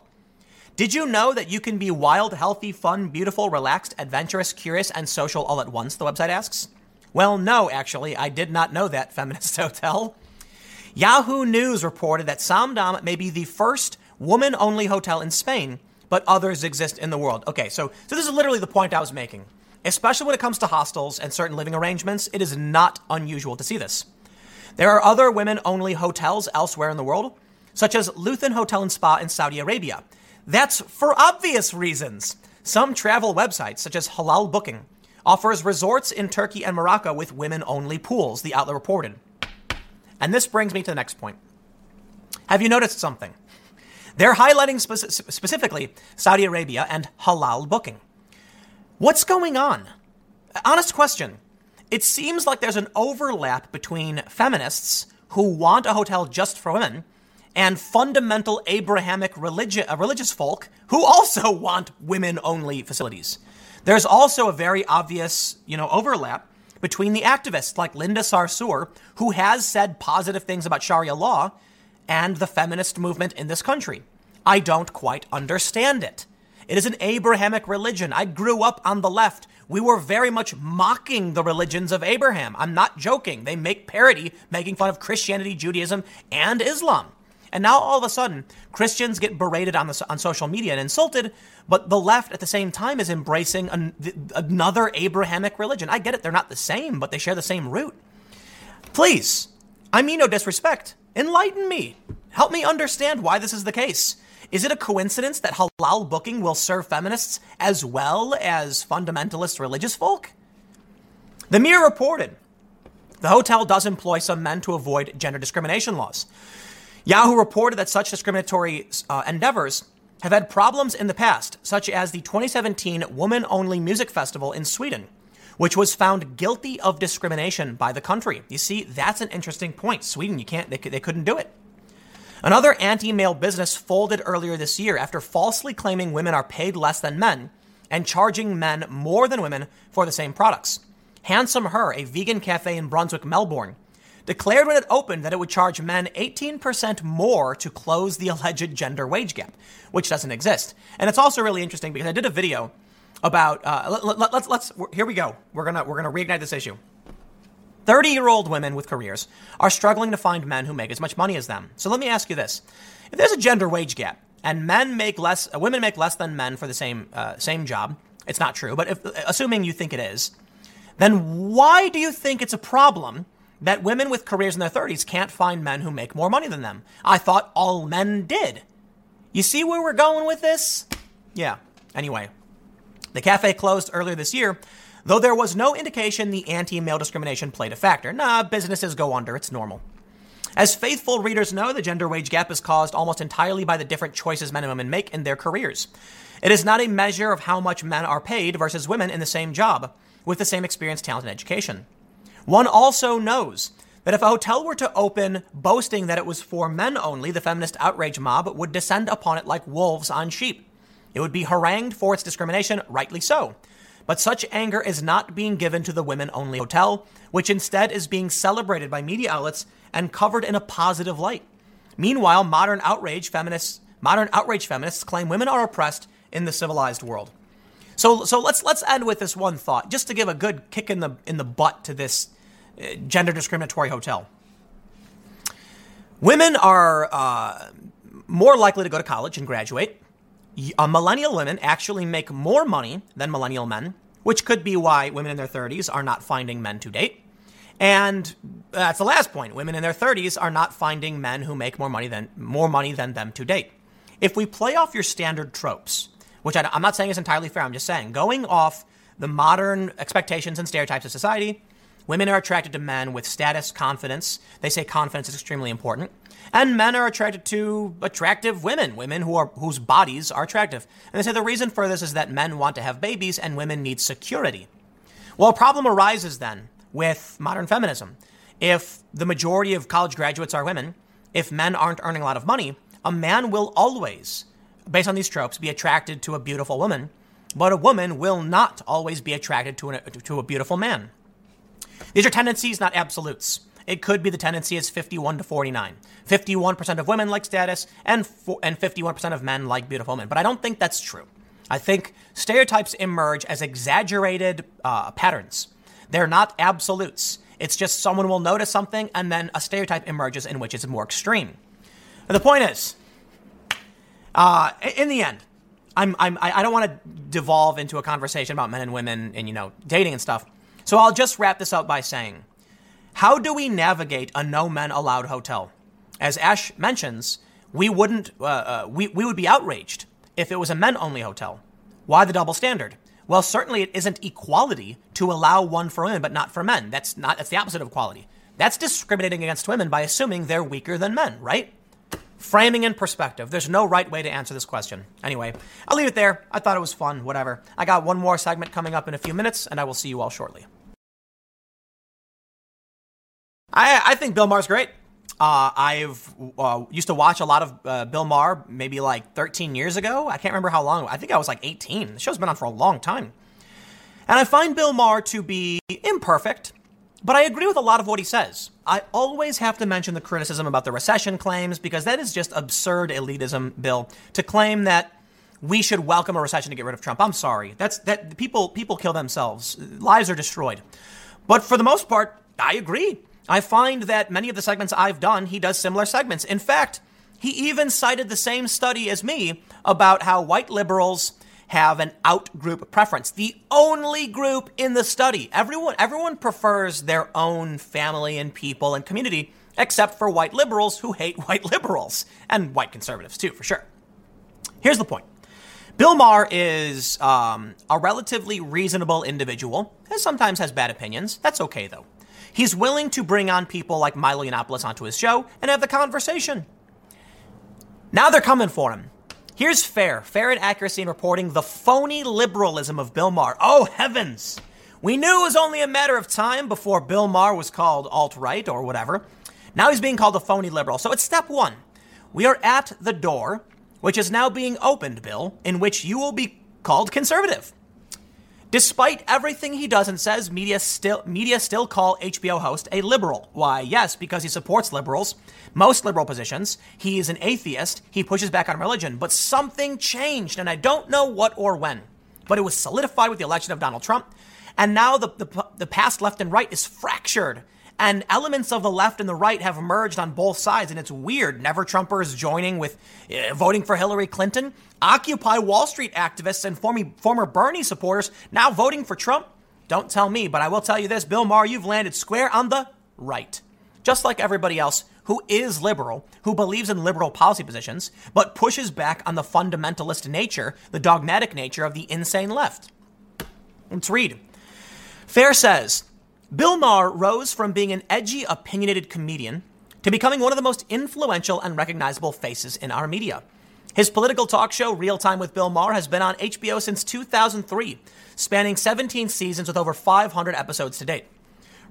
Did you know that you can be wild, healthy, fun, beautiful, relaxed, adventurous, curious, and social all at once? The website asks. Well, no, actually, I did not know that, Feminist Hotel. Yahoo News reported that Samdam may be the first woman only hotel in Spain but others exist in the world. Okay, so so this is literally the point I was making. Especially when it comes to hostels and certain living arrangements, it is not unusual to see this. There are other women only hotels elsewhere in the world, such as Luthan Hotel and Spa in Saudi Arabia. That's for obvious reasons. Some travel websites, such as Halal Booking, offers resorts in Turkey and Morocco with women only pools, the outlet reported. And this brings me to the next point. Have you noticed something? They're highlighting spe- specifically Saudi Arabia and halal booking. What's going on? Honest question. It seems like there's an overlap between feminists who want a hotel just for women and fundamental Abrahamic religi- uh, religious folk who also want women only facilities. There's also a very obvious, you know, overlap between the activists like Linda Sarsour, who has said positive things about Sharia law, and the feminist movement in this country. I don't quite understand it. It is an Abrahamic religion. I grew up on the left. We were very much mocking the religions of Abraham. I'm not joking. They make parody, making fun of Christianity, Judaism, and Islam. And now all of a sudden, Christians get berated on, the, on social media and insulted, but the left at the same time is embracing an, another Abrahamic religion. I get it, they're not the same, but they share the same root. Please, I mean no disrespect. Enlighten me. Help me understand why this is the case. Is it a coincidence that halal booking will serve feminists as well as fundamentalist religious folk? The Mirror reported the hotel does employ some men to avoid gender discrimination laws. Yahoo reported that such discriminatory uh, endeavors have had problems in the past, such as the 2017 Woman Only Music Festival in Sweden, which was found guilty of discrimination by the country. You see, that's an interesting point. Sweden, you can't, they, they couldn't do it. Another anti male business folded earlier this year after falsely claiming women are paid less than men and charging men more than women for the same products. Handsome Her, a vegan cafe in Brunswick, Melbourne, declared when it opened that it would charge men 18% more to close the alleged gender wage gap, which doesn't exist. And it's also really interesting because I did a video about uh, let, let, let's here we go. We're gonna we're gonna reignite this issue. 30 year old women with careers are struggling to find men who make as much money as them. So let me ask you this: If there's a gender wage gap and men make less, uh, women make less than men for the same uh, same job, it's not true. But if, assuming you think it is, then why do you think it's a problem that women with careers in their 30s can't find men who make more money than them? I thought all men did. You see where we're going with this? Yeah. Anyway, the cafe closed earlier this year, though there was no indication the anti male discrimination played a factor. Nah, businesses go under, it's normal. As faithful readers know, the gender wage gap is caused almost entirely by the different choices men and women make in their careers. It is not a measure of how much men are paid versus women in the same job, with the same experience, talent, and education. One also knows that if a hotel were to open boasting that it was for men only, the feminist outrage mob would descend upon it like wolves on sheep. It would be harangued for its discrimination, rightly so. But such anger is not being given to the women only hotel, which instead is being celebrated by media outlets and covered in a positive light. Meanwhile, modern outrage feminists, modern outrage feminists claim women are oppressed in the civilized world. So, so let's let's end with this one thought, just to give a good kick in the in the butt to this uh, gender discriminatory hotel. Women are uh, more likely to go to college and graduate. Uh, millennial women actually make more money than millennial men, which could be why women in their 30s are not finding men to date. And that's the last point. Women in their 30s are not finding men who make more money than more money than them to date. If we play off your standard tropes, which I, I'm not saying is entirely fair, I'm just saying going off the modern expectations and stereotypes of society, women are attracted to men with status, confidence. They say confidence is extremely important. And men are attracted to attractive women, women who are whose bodies are attractive. And they say the reason for this is that men want to have babies and women need security. Well, a problem arises then with modern feminism. If the majority of college graduates are women, if men aren't earning a lot of money, a man will always, based on these tropes, be attracted to a beautiful woman, but a woman will not always be attracted to, an, to a beautiful man. These are tendencies, not absolutes. It could be the tendency is 51 to 49. 51% of women like status and, and 51% of men like beautiful women. But I don't think that's true. I think stereotypes emerge as exaggerated uh, patterns. They're not absolutes. It's just someone will notice something and then a stereotype emerges in which it's more extreme. And the point is, uh, in the end, I'm, I'm, I don't want to devolve into a conversation about men and women and, you know, dating and stuff. So I'll just wrap this up by saying, how do we navigate a no men allowed hotel? As Ashe mentions, we wouldn't, uh, uh, we, we would be outraged if it was a men only hotel. Why the double standard? Well, certainly it isn't equality to allow one for women but not for men. That's not that's the opposite of equality. That's discriminating against women by assuming they're weaker than men, right? Framing in perspective. There's no right way to answer this question. Anyway, I'll leave it there. I thought it was fun, whatever. I got one more segment coming up in a few minutes, and I will see you all shortly. I, I think Bill Maher's great. Uh, I've uh, used to watch a lot of uh, Bill Maher maybe like 13 years ago. I can't remember how long. I think I was like 18. The show's been on for a long time. And I find Bill Maher to be imperfect, but I agree with a lot of what he says. I always have to mention the criticism about the recession claims because that is just absurd elitism, Bill, to claim that we should welcome a recession to get rid of Trump. I'm sorry. That's that people people kill themselves. Lives are destroyed. But for the most part, I agree. I find that many of the segments I've done, he does similar segments. In fact, he even cited the same study as me about how white liberals have an out group preference. The only group in the study. Everyone everyone prefers their own family and people and community except for white liberals who hate white liberals and white conservatives too, for sure. Here's the point. Bill Maher is um, a relatively reasonable individual, and sometimes has bad opinions. That's okay, though. He's willing to bring on people like Milo Yiannopoulos onto his show and have the conversation. Now they're coming for him. Here's fair, fair and accuracy in reporting the phony liberalism of Bill Maher. Oh heavens! We knew it was only a matter of time before Bill Maher was called alt right or whatever. Now he's being called a phony liberal. So it's step one. We are at the door, which is now being opened, Bill, in which you will be called conservative. Despite everything he does and says, media still media still call HBO host a liberal. Why? Yes, because he supports liberals, most liberal positions. He is an atheist. He pushes back on religion. But something changed, and I don't know what or when. But it was solidified with the election of Donald Trump, and now the the, the past left and right is fractured and elements of the left and the right have emerged on both sides, and it's weird. Never Trumpers joining with uh, voting for Hillary Clinton, Occupy Wall Street activists and former, former Bernie supporters now voting for Trump. Don't tell me, but I will tell you this Bill Maher, you've landed square on the right. Just like everybody else who is liberal, who believes in liberal policy positions, but pushes back on the fundamentalist nature, the dogmatic nature of the insane left. Let's read. Fair says, Bill Maher rose from being an edgy, opinionated comedian to becoming one of the most influential and recognizable faces in our media. His political talk show, Real Time with Bill Maher, has been on HBO since 2003, spanning 17 seasons with over 500 episodes to date.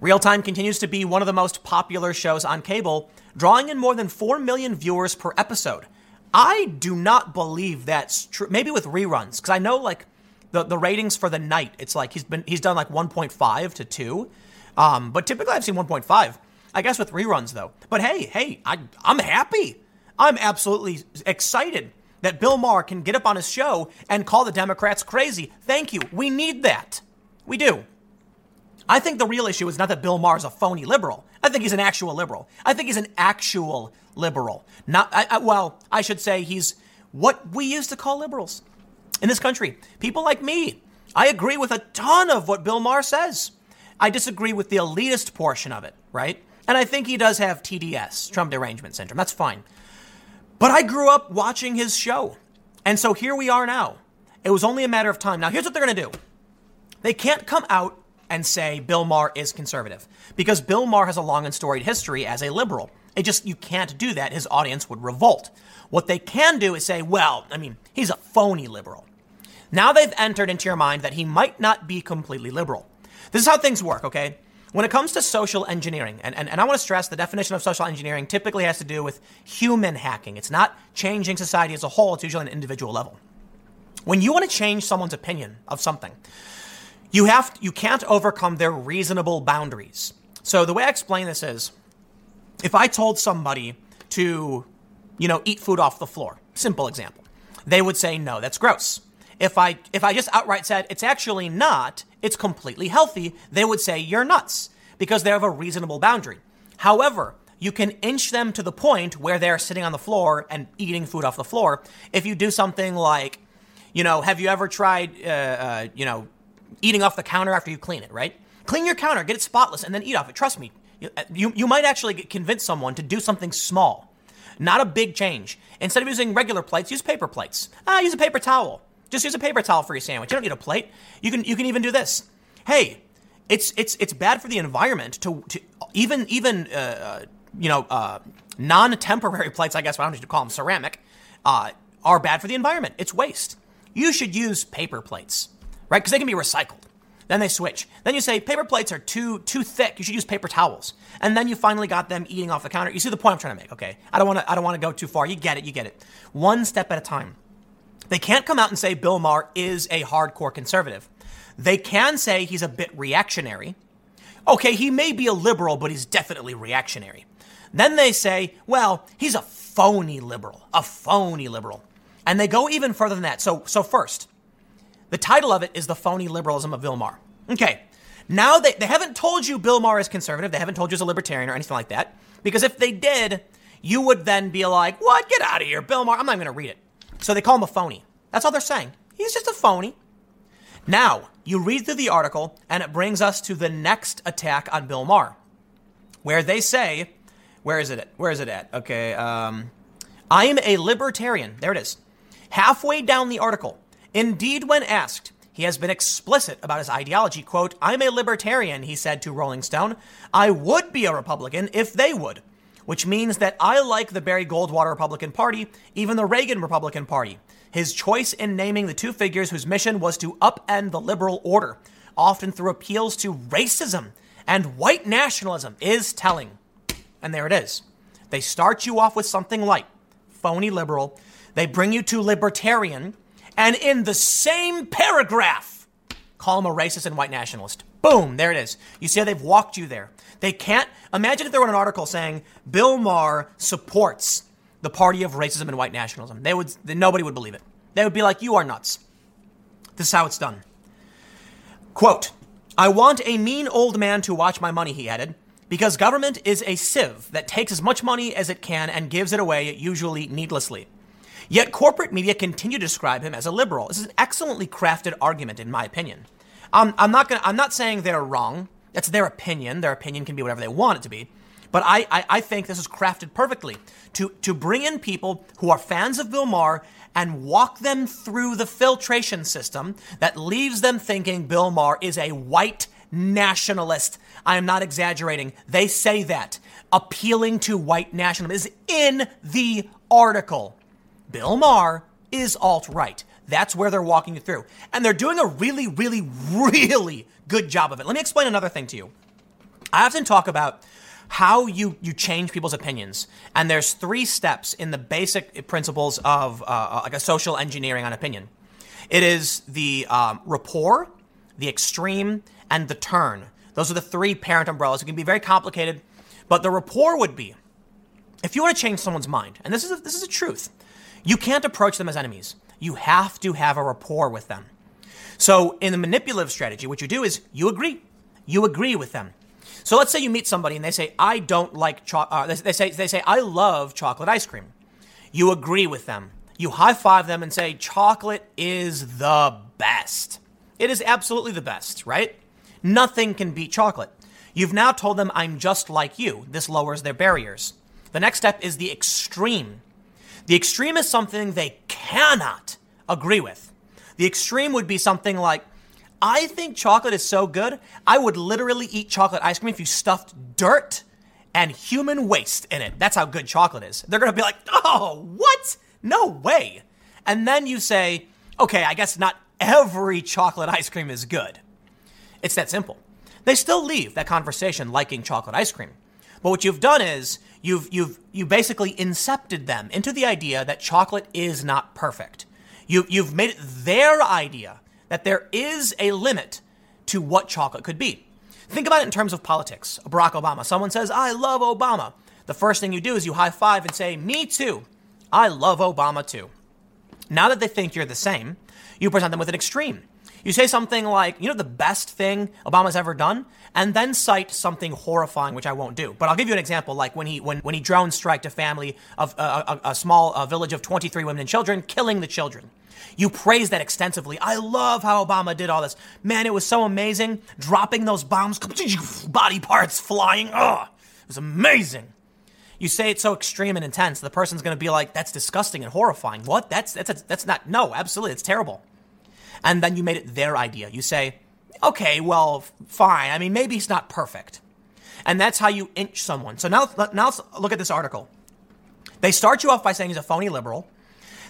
Real Time continues to be one of the most popular shows on cable, drawing in more than 4 million viewers per episode. I do not believe that's true. Maybe with reruns, because I know like the, the ratings for the night, it's like he's been he's done like 1.5 to 2. Um, but typically I've seen 1.5. I guess with reruns though. But hey, hey, I I'm happy. I'm absolutely excited that Bill Maher can get up on his show and call the Democrats crazy. Thank you. We need that. We do. I think the real issue is not that Bill Maher is a phony liberal. I think he's an actual liberal. I think he's an actual liberal. Not I, I, well, I should say he's what we used to call liberals in this country. People like me. I agree with a ton of what Bill Maher says. I disagree with the elitist portion of it, right? And I think he does have TDS, Trump Derangement Syndrome. That's fine. But I grew up watching his show. And so here we are now. It was only a matter of time. Now, here's what they're going to do they can't come out and say Bill Maher is conservative because Bill Maher has a long and storied history as a liberal. It just, you can't do that. His audience would revolt. What they can do is say, well, I mean, he's a phony liberal. Now they've entered into your mind that he might not be completely liberal. This is how things work, okay? When it comes to social engineering, and, and, and I want to stress the definition of social engineering typically has to do with human hacking. It's not changing society as a whole, it's usually an individual level. When you want to change someone's opinion of something, you have you can't overcome their reasonable boundaries. So the way I explain this is if I told somebody to, you know, eat food off the floor, simple example, they would say, no, that's gross. If I, if I just outright said, it's actually not, it's completely healthy, they would say, you're nuts because they have a reasonable boundary. However, you can inch them to the point where they're sitting on the floor and eating food off the floor. If you do something like, you know, have you ever tried, uh, uh, you know, eating off the counter after you clean it, right? Clean your counter, get it spotless, and then eat off it. Trust me, you, you might actually convince someone to do something small, not a big change. Instead of using regular plates, use paper plates. Ah, use a paper towel. Just use a paper towel for your sandwich. You don't need a plate. You can you can even do this. Hey, it's it's it's bad for the environment to to even even uh, you know uh, non-temporary plates. I guess I don't need to call them ceramic. Uh, are bad for the environment. It's waste. You should use paper plates, right? Because they can be recycled. Then they switch. Then you say paper plates are too too thick. You should use paper towels. And then you finally got them eating off the counter. You see the point I'm trying to make, okay? I don't want to I don't want to go too far. You get it. You get it. One step at a time. They can't come out and say Bill Maher is a hardcore conservative. They can say he's a bit reactionary. Okay, he may be a liberal, but he's definitely reactionary. Then they say, well, he's a phony liberal, a phony liberal. And they go even further than that. So, so first, the title of it is The Phony Liberalism of Bill Maher. Okay. Now they, they haven't told you Bill Maher is conservative. They haven't told you he's a libertarian or anything like that. Because if they did, you would then be like, what? Get out of here, Bill Maher. I'm not going to read it. So they call him a phony. That's all they're saying. He's just a phony. Now, you read through the article, and it brings us to the next attack on Bill Maher, where they say, where is it at? Where is it at? Okay, um, I am a libertarian. There it is. Halfway down the article, Indeed, when asked, he has been explicit about his ideology. Quote, I'm a libertarian, he said to Rolling Stone. I would be a Republican if they would, which means that I like the Barry Goldwater Republican Party, even the Reagan Republican Party. His choice in naming the two figures whose mission was to upend the liberal order, often through appeals to racism and white nationalism, is telling. And there it is. They start you off with something light, phony liberal. They bring you to libertarian, and in the same paragraph, call him a racist and white nationalist. Boom, there it is. You see how they've walked you there. They can't imagine if there were an article saying Bill Maher supports the party of racism and white nationalism. They would nobody would believe it. They would be like, "You are nuts." This is how it's done. Quote, I want a mean old man to watch my money, he added, because government is a sieve that takes as much money as it can and gives it away, usually needlessly. Yet corporate media continue to describe him as a liberal. This is an excellently crafted argument, in my opinion. Um, I'm not gonna, I'm not saying they're wrong. That's their opinion. Their opinion can be whatever they want it to be. But I, I, I think this is crafted perfectly to, to bring in people who are fans of Bill Maher and walk them through the filtration system that leaves them thinking Bill Maher is a white nationalist. I am not exaggerating. They say that. Appealing to white nationalism is in the article. Bill Maher is alt right. That's where they're walking you through. And they're doing a really, really, really good job of it. Let me explain another thing to you. I often talk about how you, you change people's opinions. And there's three steps in the basic principles of uh, uh like a social engineering on opinion. It is the um, rapport, the extreme, and the turn. Those are the three parent umbrellas. It can be very complicated, but the rapport would be if you want to change someone's mind, and this is a, this is a truth, you can't approach them as enemies. You have to have a rapport with them. So in the manipulative strategy, what you do is you agree. You agree with them. So let's say you meet somebody and they say, "I don't like chocolate." Uh, they, say they say, "I love chocolate ice cream." You agree with them. You high five them and say, "Chocolate is the best." It is absolutely the best, right? Nothing can beat chocolate. You've now told them, "I'm just like you." This lowers their barriers. The next step is the extreme. The extreme is something they cannot agree with. The extreme would be something like, I think chocolate is so good, I would literally eat chocolate ice cream if you stuffed dirt and human waste in it. That's how good chocolate is. They're gonna be like, oh, what? No way. And then you say, okay, I guess not every chocolate ice cream is good. It's that simple. They still leave that conversation liking chocolate ice cream. But what you've done is you've you've you basically incepted them into the idea that chocolate is not perfect. You you've made it their idea that there is a limit to what chocolate could be. Think about it in terms of politics. Barack Obama. Someone says, I love Obama. The first thing you do is you high five and say, Me too. I love Obama too. Now that they think you're the same, you present them with an extreme. You say something like, you know, the best thing Obama's ever done, and then cite something horrifying, which I won't do. But I'll give you an example, like when he when when he drone striked a family of uh, a, a, small uh, village of 23 women and children, killing the children. You praise that extensively. I love how Obama did all this. Man, it was so amazing. Dropping those bombs, body parts flying. Ugh, it was amazing. You say it's so extreme and intense, the person's going to be like, "That's disgusting and horrifying." What? That's that's that's not. No, absolutely, it's terrible. And then you made it their idea. You say, "Okay, well, fine. I mean, maybe it's not perfect." And that's how you inch someone. So now, now let's look at this article. They start you off by saying he's a phony liberal.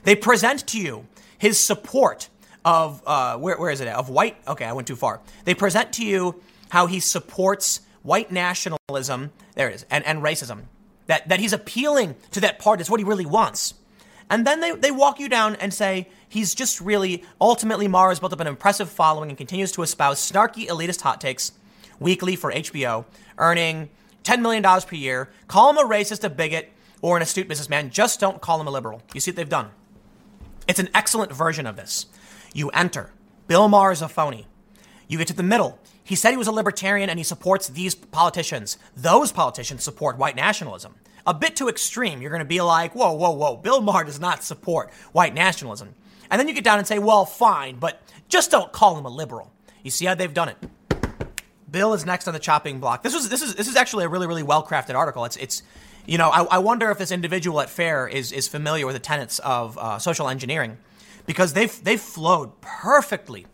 They present to you his support of uh, where, where is it of white okay i went too far they present to you how he supports white nationalism there it is and, and racism that, that he's appealing to that part is what he really wants and then they, they walk you down and say he's just really ultimately Maher built up an impressive following and continues to espouse snarky elitist hot takes weekly for hbo earning $10 million per year call him a racist a bigot or an astute businessman just don't call him a liberal you see what they've done it's an excellent version of this. You enter. Bill Maher is a phony. You get to the middle. He said he was a libertarian and he supports these politicians. Those politicians support white nationalism. A bit too extreme. You're going to be like, whoa, whoa, whoa. Bill Maher does not support white nationalism. And then you get down and say, well, fine, but just don't call him a liberal. You see how they've done it. Bill is next on the chopping block. This was this is this is actually a really really well crafted article. It's it's you know, I, I, wonder if this individual at Fair is, is familiar with the tenets of uh, social engineering because they've, they've flowed perfectly.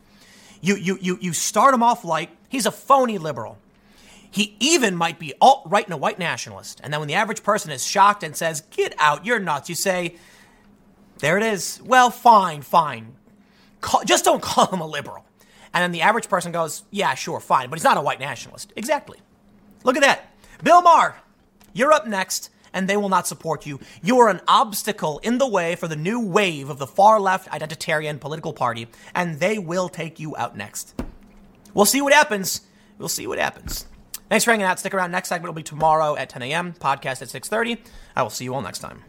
You, you, you, you start him off like he's a phony liberal. He even might be alt right and a white nationalist. And then when the average person is shocked and says, Get out, you're nuts, you say, There it is. Well, fine, fine. Call, just don't call him a liberal. And then the average person goes, Yeah, sure, fine, but he's not a white nationalist. Exactly. Look at that. Bill Maher, you're up next, and they will not support you. You are an obstacle in the way for the new wave of the far left identitarian political party, and they will take you out next. We'll see what happens. We'll see what happens. Thanks for hanging out. Stick around. Next segment will be tomorrow at 10 a.m. Podcast at 6:30. I will see you all next time.